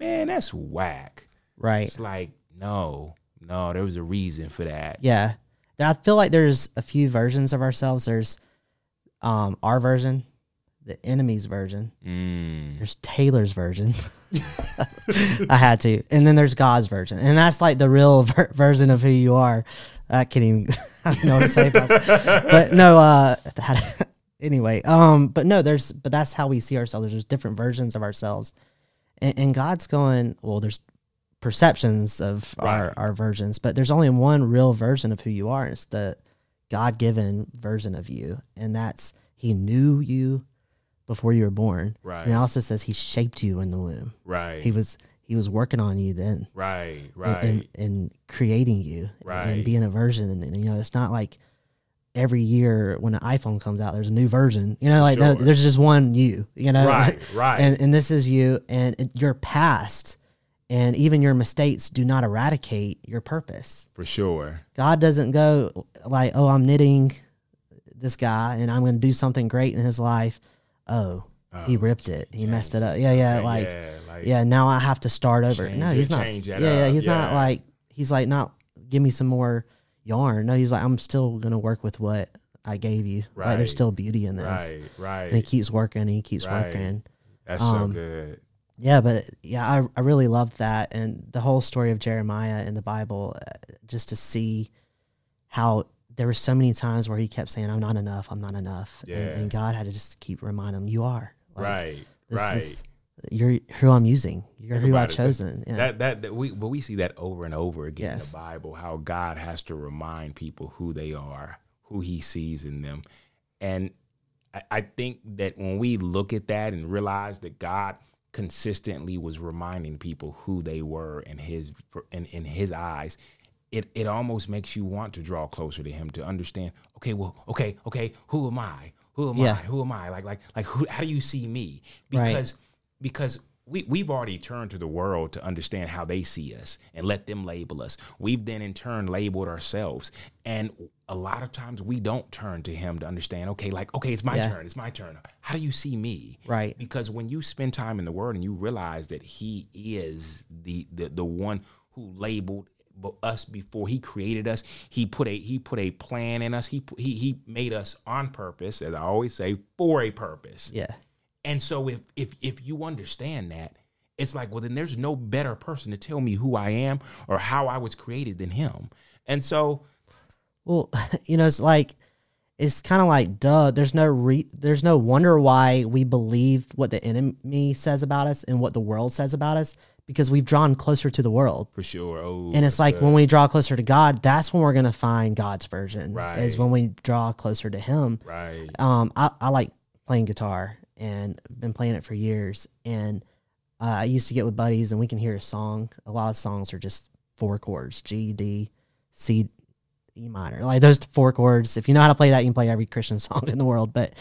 S1: man, that's whack.
S2: Right.
S1: It's like, no, no, there was a reason for that.
S2: Yeah. I feel like there's a few versions of ourselves. There's um our version, the enemy's version.
S1: Mm.
S2: There's Taylor's version. I had to, and then there's God's version, and that's like the real ver- version of who you are. I can't even. I don't know what to say, about but no. Uh, that, anyway, um, but no, there's, but that's how we see ourselves. There's different versions of ourselves, and, and God's going. Well, there's perceptions of our
S1: Right.
S2: our versions, but there's only one real version of who you are. It's the God given version of you, and that's He knew you before you were born.
S1: Right.
S2: And it also says He shaped you in the womb.
S1: Right.
S2: He was He was working on you then,
S1: right. Right.
S2: and, and creating you,
S1: Right.
S2: and being a version. And, and, you know, it's not like every year when an iPhone comes out, there's a new version. You know, like no, there's just one you. You know,
S1: right. Right.
S2: and and this is you, and your past, and even your mistakes do not eradicate your purpose.
S1: for sure.
S2: God doesn't go like, oh, I'm knitting this guy, and I'm going to do something great in his life. Oh, he
S1: Oh,
S2: ripped it. He messed it up. Yeah, yeah,
S1: Okay,
S2: like
S1: yeah, like,
S2: yeah. Now I have to start over.
S1: Change
S2: no, he's not. Yeah, yeah. He's not like he's like not. Give me some more yarn. No, he's like I'm still gonna work with what I gave you. Right.
S1: Right.
S2: There's still beauty in this.
S1: Right. Right.
S2: And he keeps working. He keeps
S1: Right.
S2: working.
S1: That's
S2: um,
S1: so good.
S2: Yeah, but yeah, I I really love that and the whole story of Jeremiah in the Bible, uh, just to see how there were so many times where he kept saying, "I'm not enough. I'm not enough,"
S1: Yeah.
S2: and, and God had to just keep reminding him, "You are Like,
S1: right.
S2: This
S1: right.
S2: is you're who I'm using. You're who I've chosen." Yeah.
S1: That, that that we but we see that over and over again
S2: Yes.
S1: in the Bible how God has to remind people who they are, who He sees in them, and I, I think that when we look at that and realize that God consistently was reminding people who they were in His in, in His eyes. It, it almost makes you want to draw closer to him to understand okay well okay okay who am i who am
S2: Yeah.
S1: i who am i like like like who, how do you see me
S2: Right.
S1: because because we, we've already turned to the world to understand how they see us and let them label us. We've then in turn labeled ourselves. And a lot of times we don't turn to him to understand, okay, like, okay, it's my
S2: Yeah.
S1: turn, it's my turn. How do you see me?
S2: Right.
S1: Because when you spend time in the word and you realize that he is the the, the one who labeled b- us before he created us he put a he put a plan in us he he he made us on purpose as i always say for a purpose
S2: yeah.
S1: and so if if if you understand that, it's like, well, then there's no better person to tell me who I am or how I was created than him. And so
S2: Well, you know, it's like it's kind of like duh. There's no re- there's no wonder why we believe what the enemy says about us and what the world says about us because we've drawn closer to the world.
S1: for sure, oh,
S2: And it's like when we draw closer to God, that's when we're gonna find God's version.
S1: Right, Is
S2: when we draw closer to Him.
S1: right,
S2: Um, I, I like playing guitar and been playing it for years. And uh, I used to get with buddies and we can hear a song. A lot of songs are just four chords: G, D, C, E minor. Like those four chords. If you know how to play that, you can play every Christian song in the world. But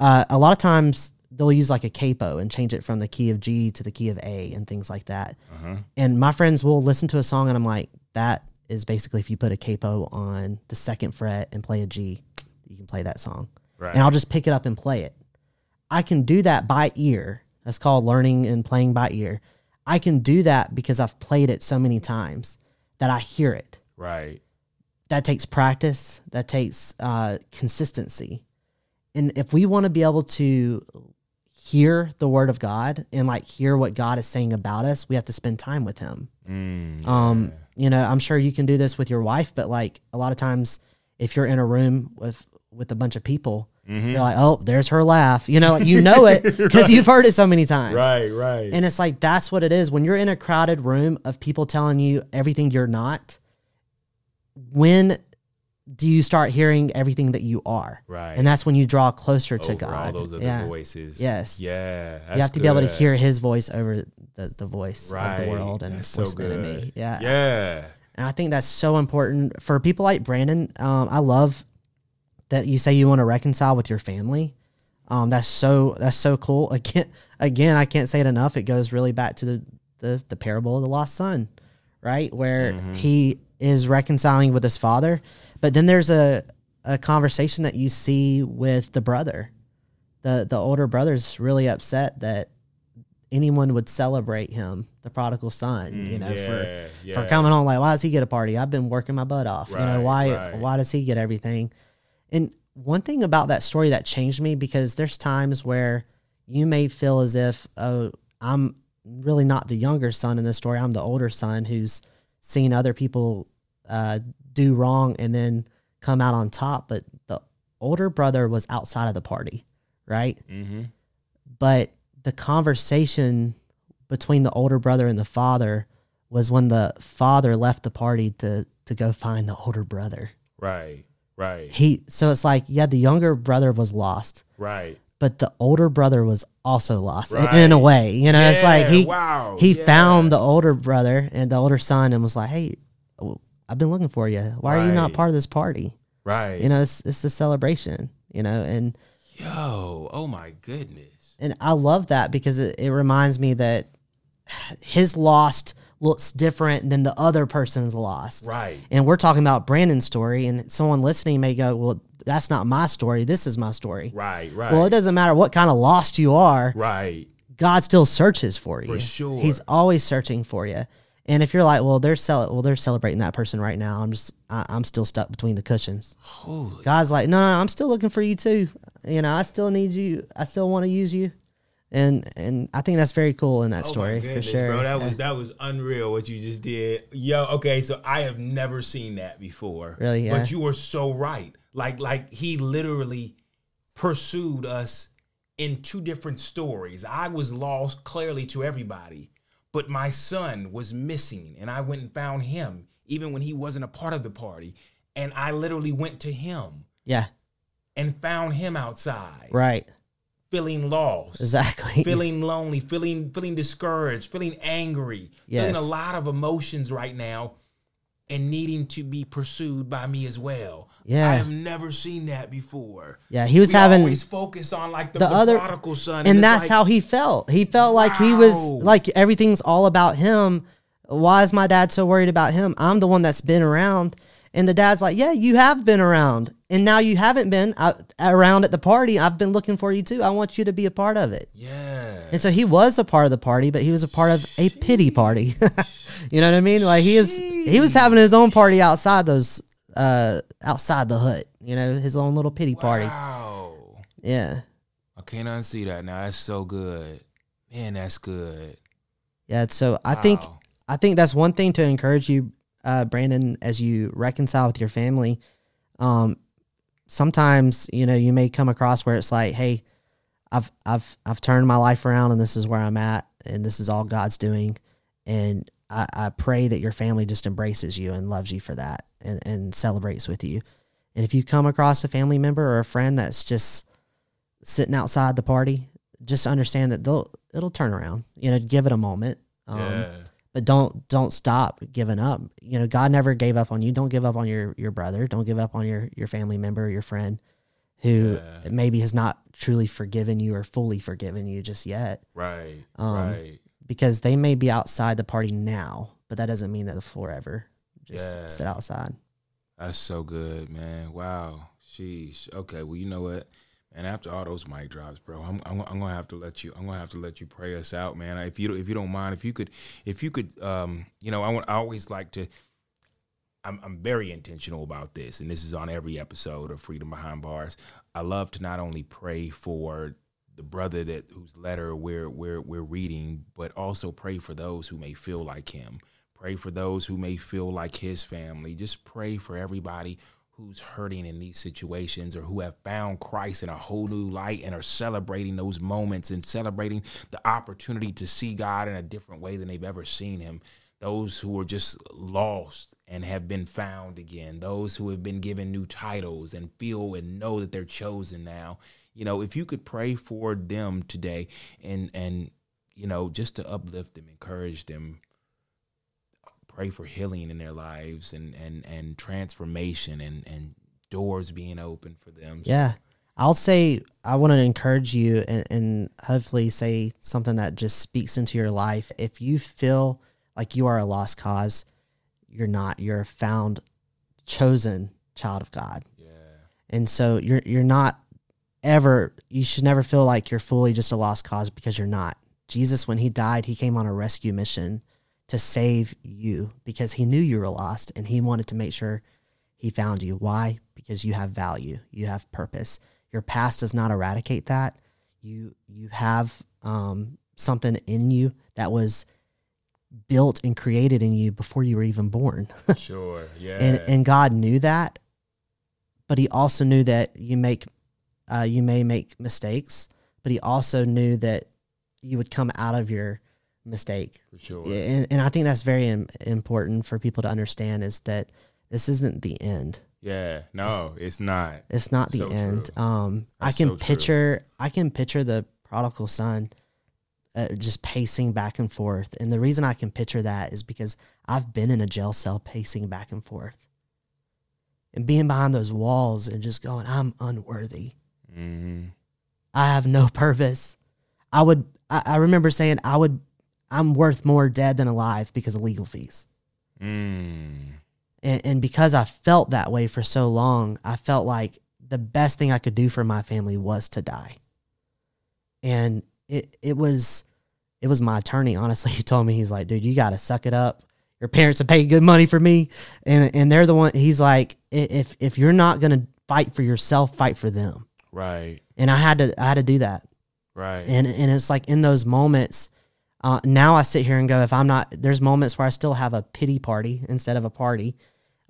S2: uh, a lot of times they'll use like a capo and change it from the key of G to the key of A and things like that.
S1: uh-huh.
S2: And my friends will listen to a song and I'm like, that is basically if you put a capo on the second fret and play a G, you can play that song
S1: right,
S2: and I'll just pick it up and play it. I can do that by ear. That's called learning and playing by ear. I can do that because I've played it so many times that I hear it.
S1: right,
S2: That takes practice, that takes uh, consistency. And if we want to be able to hear the word of God and like hear what God is saying about us, we have to spend time with Him.
S1: Mm,
S2: Um, you know, I'm sure you can do this with your wife, but like a lot of times, if you're in a room with with a bunch of people,
S1: Mhm.
S2: you're like, oh, there's her laugh. You know, you know it because you've heard it so many times.
S1: right, right,
S2: And it's like that's what it is when you're in a crowded room of people telling you everything you're not. When do you start hearing everything that you are?
S1: right.
S2: And that's when you draw closer to
S1: Over
S2: God.
S1: all those other
S2: yeah.
S1: voices.
S2: Yes.
S1: yeah.
S2: You have to be able to hear His voice over the, the voice
S1: right.
S2: of the world and
S1: That's
S2: voice
S1: so good.
S2: enemy. Yeah.
S1: yeah,
S2: And I think that's so important for people like Brandon. Um, I love that you say you want to reconcile with your family. Um, that's so that's so cool. Again, again, I can't say it enough. It goes really back to the the, the parable of the lost son, right? Where he is reconciling with his father, but then there's a a conversation that you see with the brother. The the older brother's really upset that anyone would celebrate him, the prodigal son, you mm, know, for
S1: yeah, yeah.
S2: for coming home. Like, why does he get a party? I've been working my butt off. you know, why
S1: right.
S2: why does he get everything? And one thing about that story that changed me because there's times where you may feel as if, oh, I'm really not the younger son in this story. I'm the older son who's seen other people uh, do wrong and then come out on top. But the older brother was outside of the party, right?
S1: Mm-hmm.
S2: but the conversation between the older brother and the father was when the father left the party to to go find the older brother.
S1: Right, right,
S2: He so it's like yeah, the younger brother was lost,
S1: right.
S2: But the older brother was also lost
S1: Right.
S2: in a way. You know, it's like he
S1: wow,
S2: he
S1: yeah.
S2: found the older brother and the older son and was like, "Hey, I've been looking for you. Why are you not part of this party?"
S1: Right.
S2: You know, it's it's a celebration, you know, and
S1: Yo, oh my goodness.
S2: and I love that because it, it reminds me that his lost looks different than the other person's loss.
S1: Right.
S2: And we're talking about Brandon's story, and someone listening may go, "Well, that's not my story. This is my story."
S1: Right, right.
S2: Well, it doesn't matter what kind of lost you are.
S1: right.
S2: God still searches for you.
S1: sure.
S2: He's always searching for you. And if you're like, "Well, they're cel- well, they're celebrating that person right now. I'm just, I- I'm still stuck between the cushions."
S1: Holy
S2: God's like, no, no, I'm still looking for you too. You know, I still need you. I still want to use you. And and I think that's very cool in that
S1: Oh
S2: story for sure.
S1: bro. That was that was unreal what you just did. Yo, okay, so I have never seen that before.
S2: Really? Yeah.
S1: But you were so right. Like like he literally pursued us in two different stories. I was lost clearly to everybody, but my son was missing, and I went and found him, even when he wasn't a part of the party. And I literally went to him
S2: yeah,
S1: and found him outside,
S2: right,
S1: feeling lost
S2: exactly.
S1: feeling lonely, feeling feeling discouraged, feeling angry, feeling a lot of emotions right now, and needing to be pursued by me as well.
S2: Yeah.
S1: I have never seen that before.
S2: yeah, he was
S1: we
S2: having
S1: always focus on like the,
S2: the
S1: the
S2: other-
S1: prodigal son,
S2: and
S1: it's
S2: that's
S1: like,
S2: how he felt. He felt like he was like everything's all about him. Why is my dad so worried about him? I'm the one that's been around. And the dad's like, Yeah, you have been around. And now you haven't been uh, around at the party. I've been looking for you too. I want you to be a part of it.
S1: yeah,
S2: And so he was a part of the party, but he was a part of a pity party. you know what I mean? Like he was he was having his own party outside those uh outside the hut, you know, his own little pity party.
S1: Wow,
S2: Yeah.
S1: I can't unsee that now. That's so good, man. That's good.
S2: Yeah, so I think I think that's one thing to encourage you, uh, Brandon, as you reconcile with your family. Um, sometimes you know you may come across where it's like, hey, I've I've I've turned my life around and this is where I'm at and this is all God's doing, and I, I pray that your family just embraces you and loves you for that and, and celebrates with you. And if you come across a family member or a friend that's just sitting outside the party, just understand that they'll it'll turn around. You know, give it a moment. Um,
S1: yeah,
S2: but don't don't stop giving up you know god never gave up on you don't give up on your your brother don't give up on your your family member your friend who
S1: Yeah.
S2: maybe has not truly forgiven you or fully forgiven you just yet
S1: right,
S2: um,
S1: right.
S2: because they may be outside the party now but that doesn't mean that they'll forever just
S1: Yeah.
S2: sit outside
S1: That's so good, man. Wow. Sheesh. Okay. Well, you know what? And after all those mic drops, bro, I'm, I'm I'm gonna have to let you I'm gonna have to let you pray us out, man. If you if you don't mind, if you could if you could um you know I want I always like to I'm I'm very intentional about this, and this is on every episode of Freedom Behind Bars. I love to not only pray for the brother that whose letter we're we're we're reading, but also pray for those who may feel like him. Pray for those who may feel like his family. Just pray for everybody who's hurting in these situations or who have found Christ in a whole new light and are celebrating those moments and celebrating the opportunity to see God in a different way than they've ever seen him. Those who are just lost and have been found again. Those who have been given new titles and feel and know that they're chosen now. You know, if you could pray for them today and and you know, just to uplift them, encourage them, pray for healing in their lives and and and transformation and and doors being open for them.
S2: yeah. I'll say i want to encourage you and, and hopefully say something that just speaks into your life. If you feel like you are a lost cause you're not. You're a found chosen child of god.
S1: Yeah.
S2: and so you're you're not ever you should never feel like you're fully just a lost cause because you're not. Jesus when he died he came on a rescue mission to save you because he knew you were lost and he wanted to make sure he found you. Why? Because you have value. You have purpose. Your past does not eradicate that. You you have um, something in you that was built and created in you before you were even born.
S1: Sure. Yeah.
S2: and and God knew that, but He also knew that you make, uh, you may make mistakes, but He also knew that you would come out of your mistake.
S1: for sure.
S2: And, and I think that's very Im- important for people to understand is that this isn't the end.
S1: Yeah. No, it's not.
S2: It's not the
S1: So
S2: end.
S1: true.
S2: Um, I can
S1: so true.
S2: picture, I can picture the prodigal son. Uh, just pacing back and forth. And the reason I can picture that is because I've been in a jail cell pacing back and forth and being behind those walls and just going, I'm unworthy.
S1: hmm
S2: I have no purpose. I would, I, I remember saying, I would, I'm worth more dead than alive because of legal fees.
S1: Mm.
S2: And, and because I felt that way for so long, I felt like the best thing I could do for my family was to die. And it it was it was my attorney, honestly, who told me he's like, dude, you gotta suck it up. Your parents have paid good money for me. And and they're the one he's like, if if you're not gonna fight for yourself, fight for them.
S1: Right.
S2: And I had to I had to do that.
S1: Right.
S2: and and it's like in those moments uh, now i sit here and go if i'm not there's moments where i still have a pity party instead of a party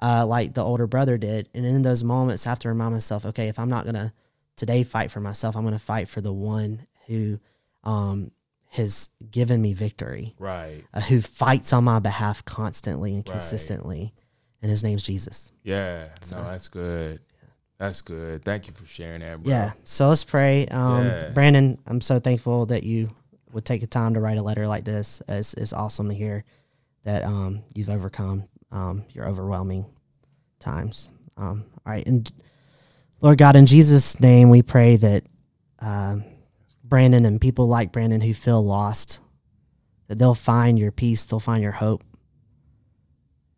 S2: uh, like the older brother did and in those moments i have to remind myself okay if i'm not gonna today fight for myself i'm gonna fight for the one who um, has given me victory
S1: right.
S2: uh, who fights on my behalf constantly and
S1: Right.
S2: consistently and his name's jesus
S1: Yeah. No, that's good. That's good. Thank you for sharing that, bro.
S2: Yeah. So let's pray. Um,
S1: Yeah.
S2: Brandon, I'm so thankful that you would take the time to write a letter like this. It's, it's awesome to hear that um, you've overcome um, your overwhelming times. Um, all right. And Lord God, in Jesus' name, we pray that um, Brandon and people like Brandon who feel lost, that they'll find your peace, they'll find your hope.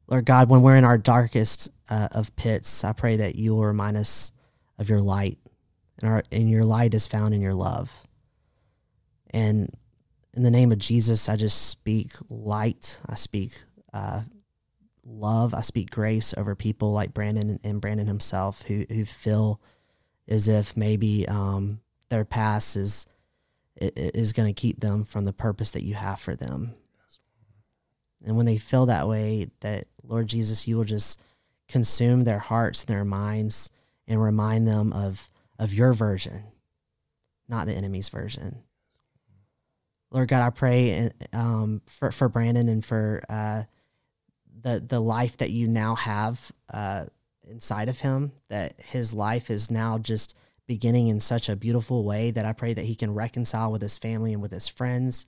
S2: Lord God, when we're in our darkest uh, of pits, I pray that you will remind us of your light, and our and your light is found in your love. And in the name of Jesus, I just speak light. I speak uh, love. I speak grace over people like Brandon and Brandon himself, who who feel as if maybe um, their past is is going to keep them from the purpose that you have for them. And when they feel that way, that Lord Jesus, you will just consume their hearts and their minds and remind them of of your version, not the enemy's version. Lord God, I pray um, for for Brandon and for uh, the the life that you now have uh, inside of him. That his life is now just beginning in such a beautiful way that I pray that he can reconcile with his family and with his friends.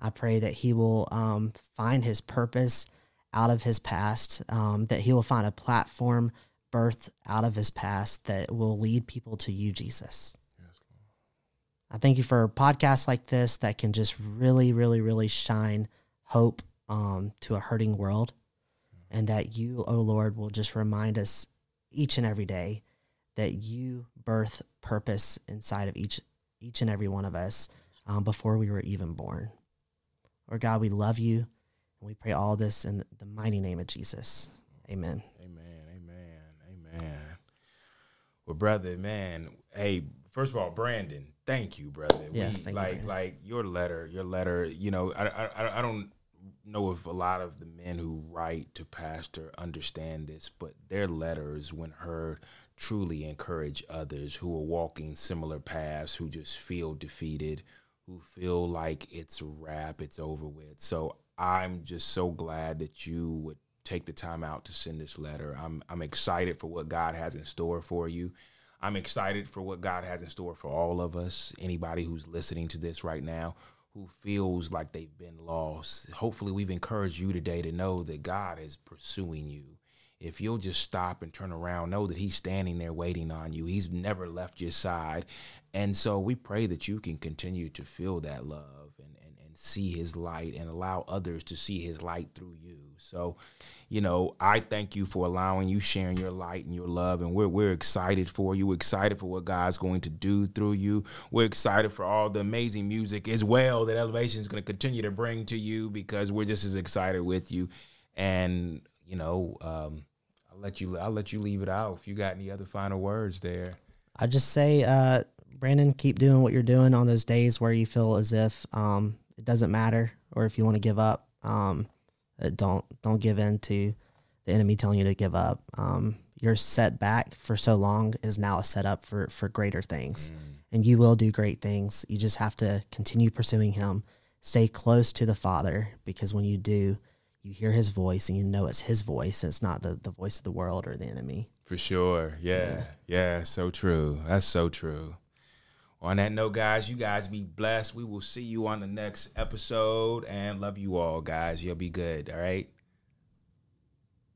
S2: I pray that he will um, find his purpose out of his past, um, that he will find a platform birthed out of his past that will lead people to you, Jesus. I thank you for podcasts like this that can just really, really, really shine hope um, to a hurting world. And that you, oh Lord, will just remind us each and every day that you birth purpose inside of each each and every one of us um, before we were even born. Lord God, we love you and we pray all this in the mighty name of Jesus. Amen.
S1: Amen. Amen. Amen. Well, brother, man, hey, first of all, Brandon, thank you, brother.
S2: Yes,
S1: We-
S2: thank you,
S1: like like your letter, your letter. You know, I, I I- I don't know if a lot of the men who write to pastor understand this, but their letters, when heard, truly encourage others who are walking similar paths, who just feel defeated, who feel like it's a wrap, it's over with. So I'm just so glad that you would take the time out to send this letter. I'm I'm excited for what God has in store for you. I'm excited for what God has in store for all of us. Anybody who's listening to this right now who feels like they've been lost. Hopefully we've encouraged you today to know that God is pursuing you. If you'll just stop and turn around, know that he's standing there waiting on you. He's never left your side. And so we pray that you can continue to feel that love and, and, and see his light and allow others to see his light through you. So, you know, I thank you for allowing you sharing your light and your love. And we're, we're excited for you. We're excited for what God's going to do through you. We're excited for all the amazing music as well that Elevation is going to continue to bring to you because we're just as excited with you. And, you know, um, I'll let you I'll let you leave it out if you got any other final words there.
S2: I just say, uh, Brandon, keep doing what you're doing on those days where you feel as if um, it doesn't matter, or if you want to give up. Um, don't don't give in to the enemy telling you to give up. Um, your setback for so long is now a setup for for greater things, and you will do great things. You just have to continue pursuing Him. Stay close to the Father because when you do, you hear His voice and you know it's His voice. And it's not the the voice of the world or the enemy.
S1: For sure. Yeah. Yeah. So true. That's so true. On that note, guys, you guys be blessed. We will see you on the next episode and love you all, guys. You'll be good. All right.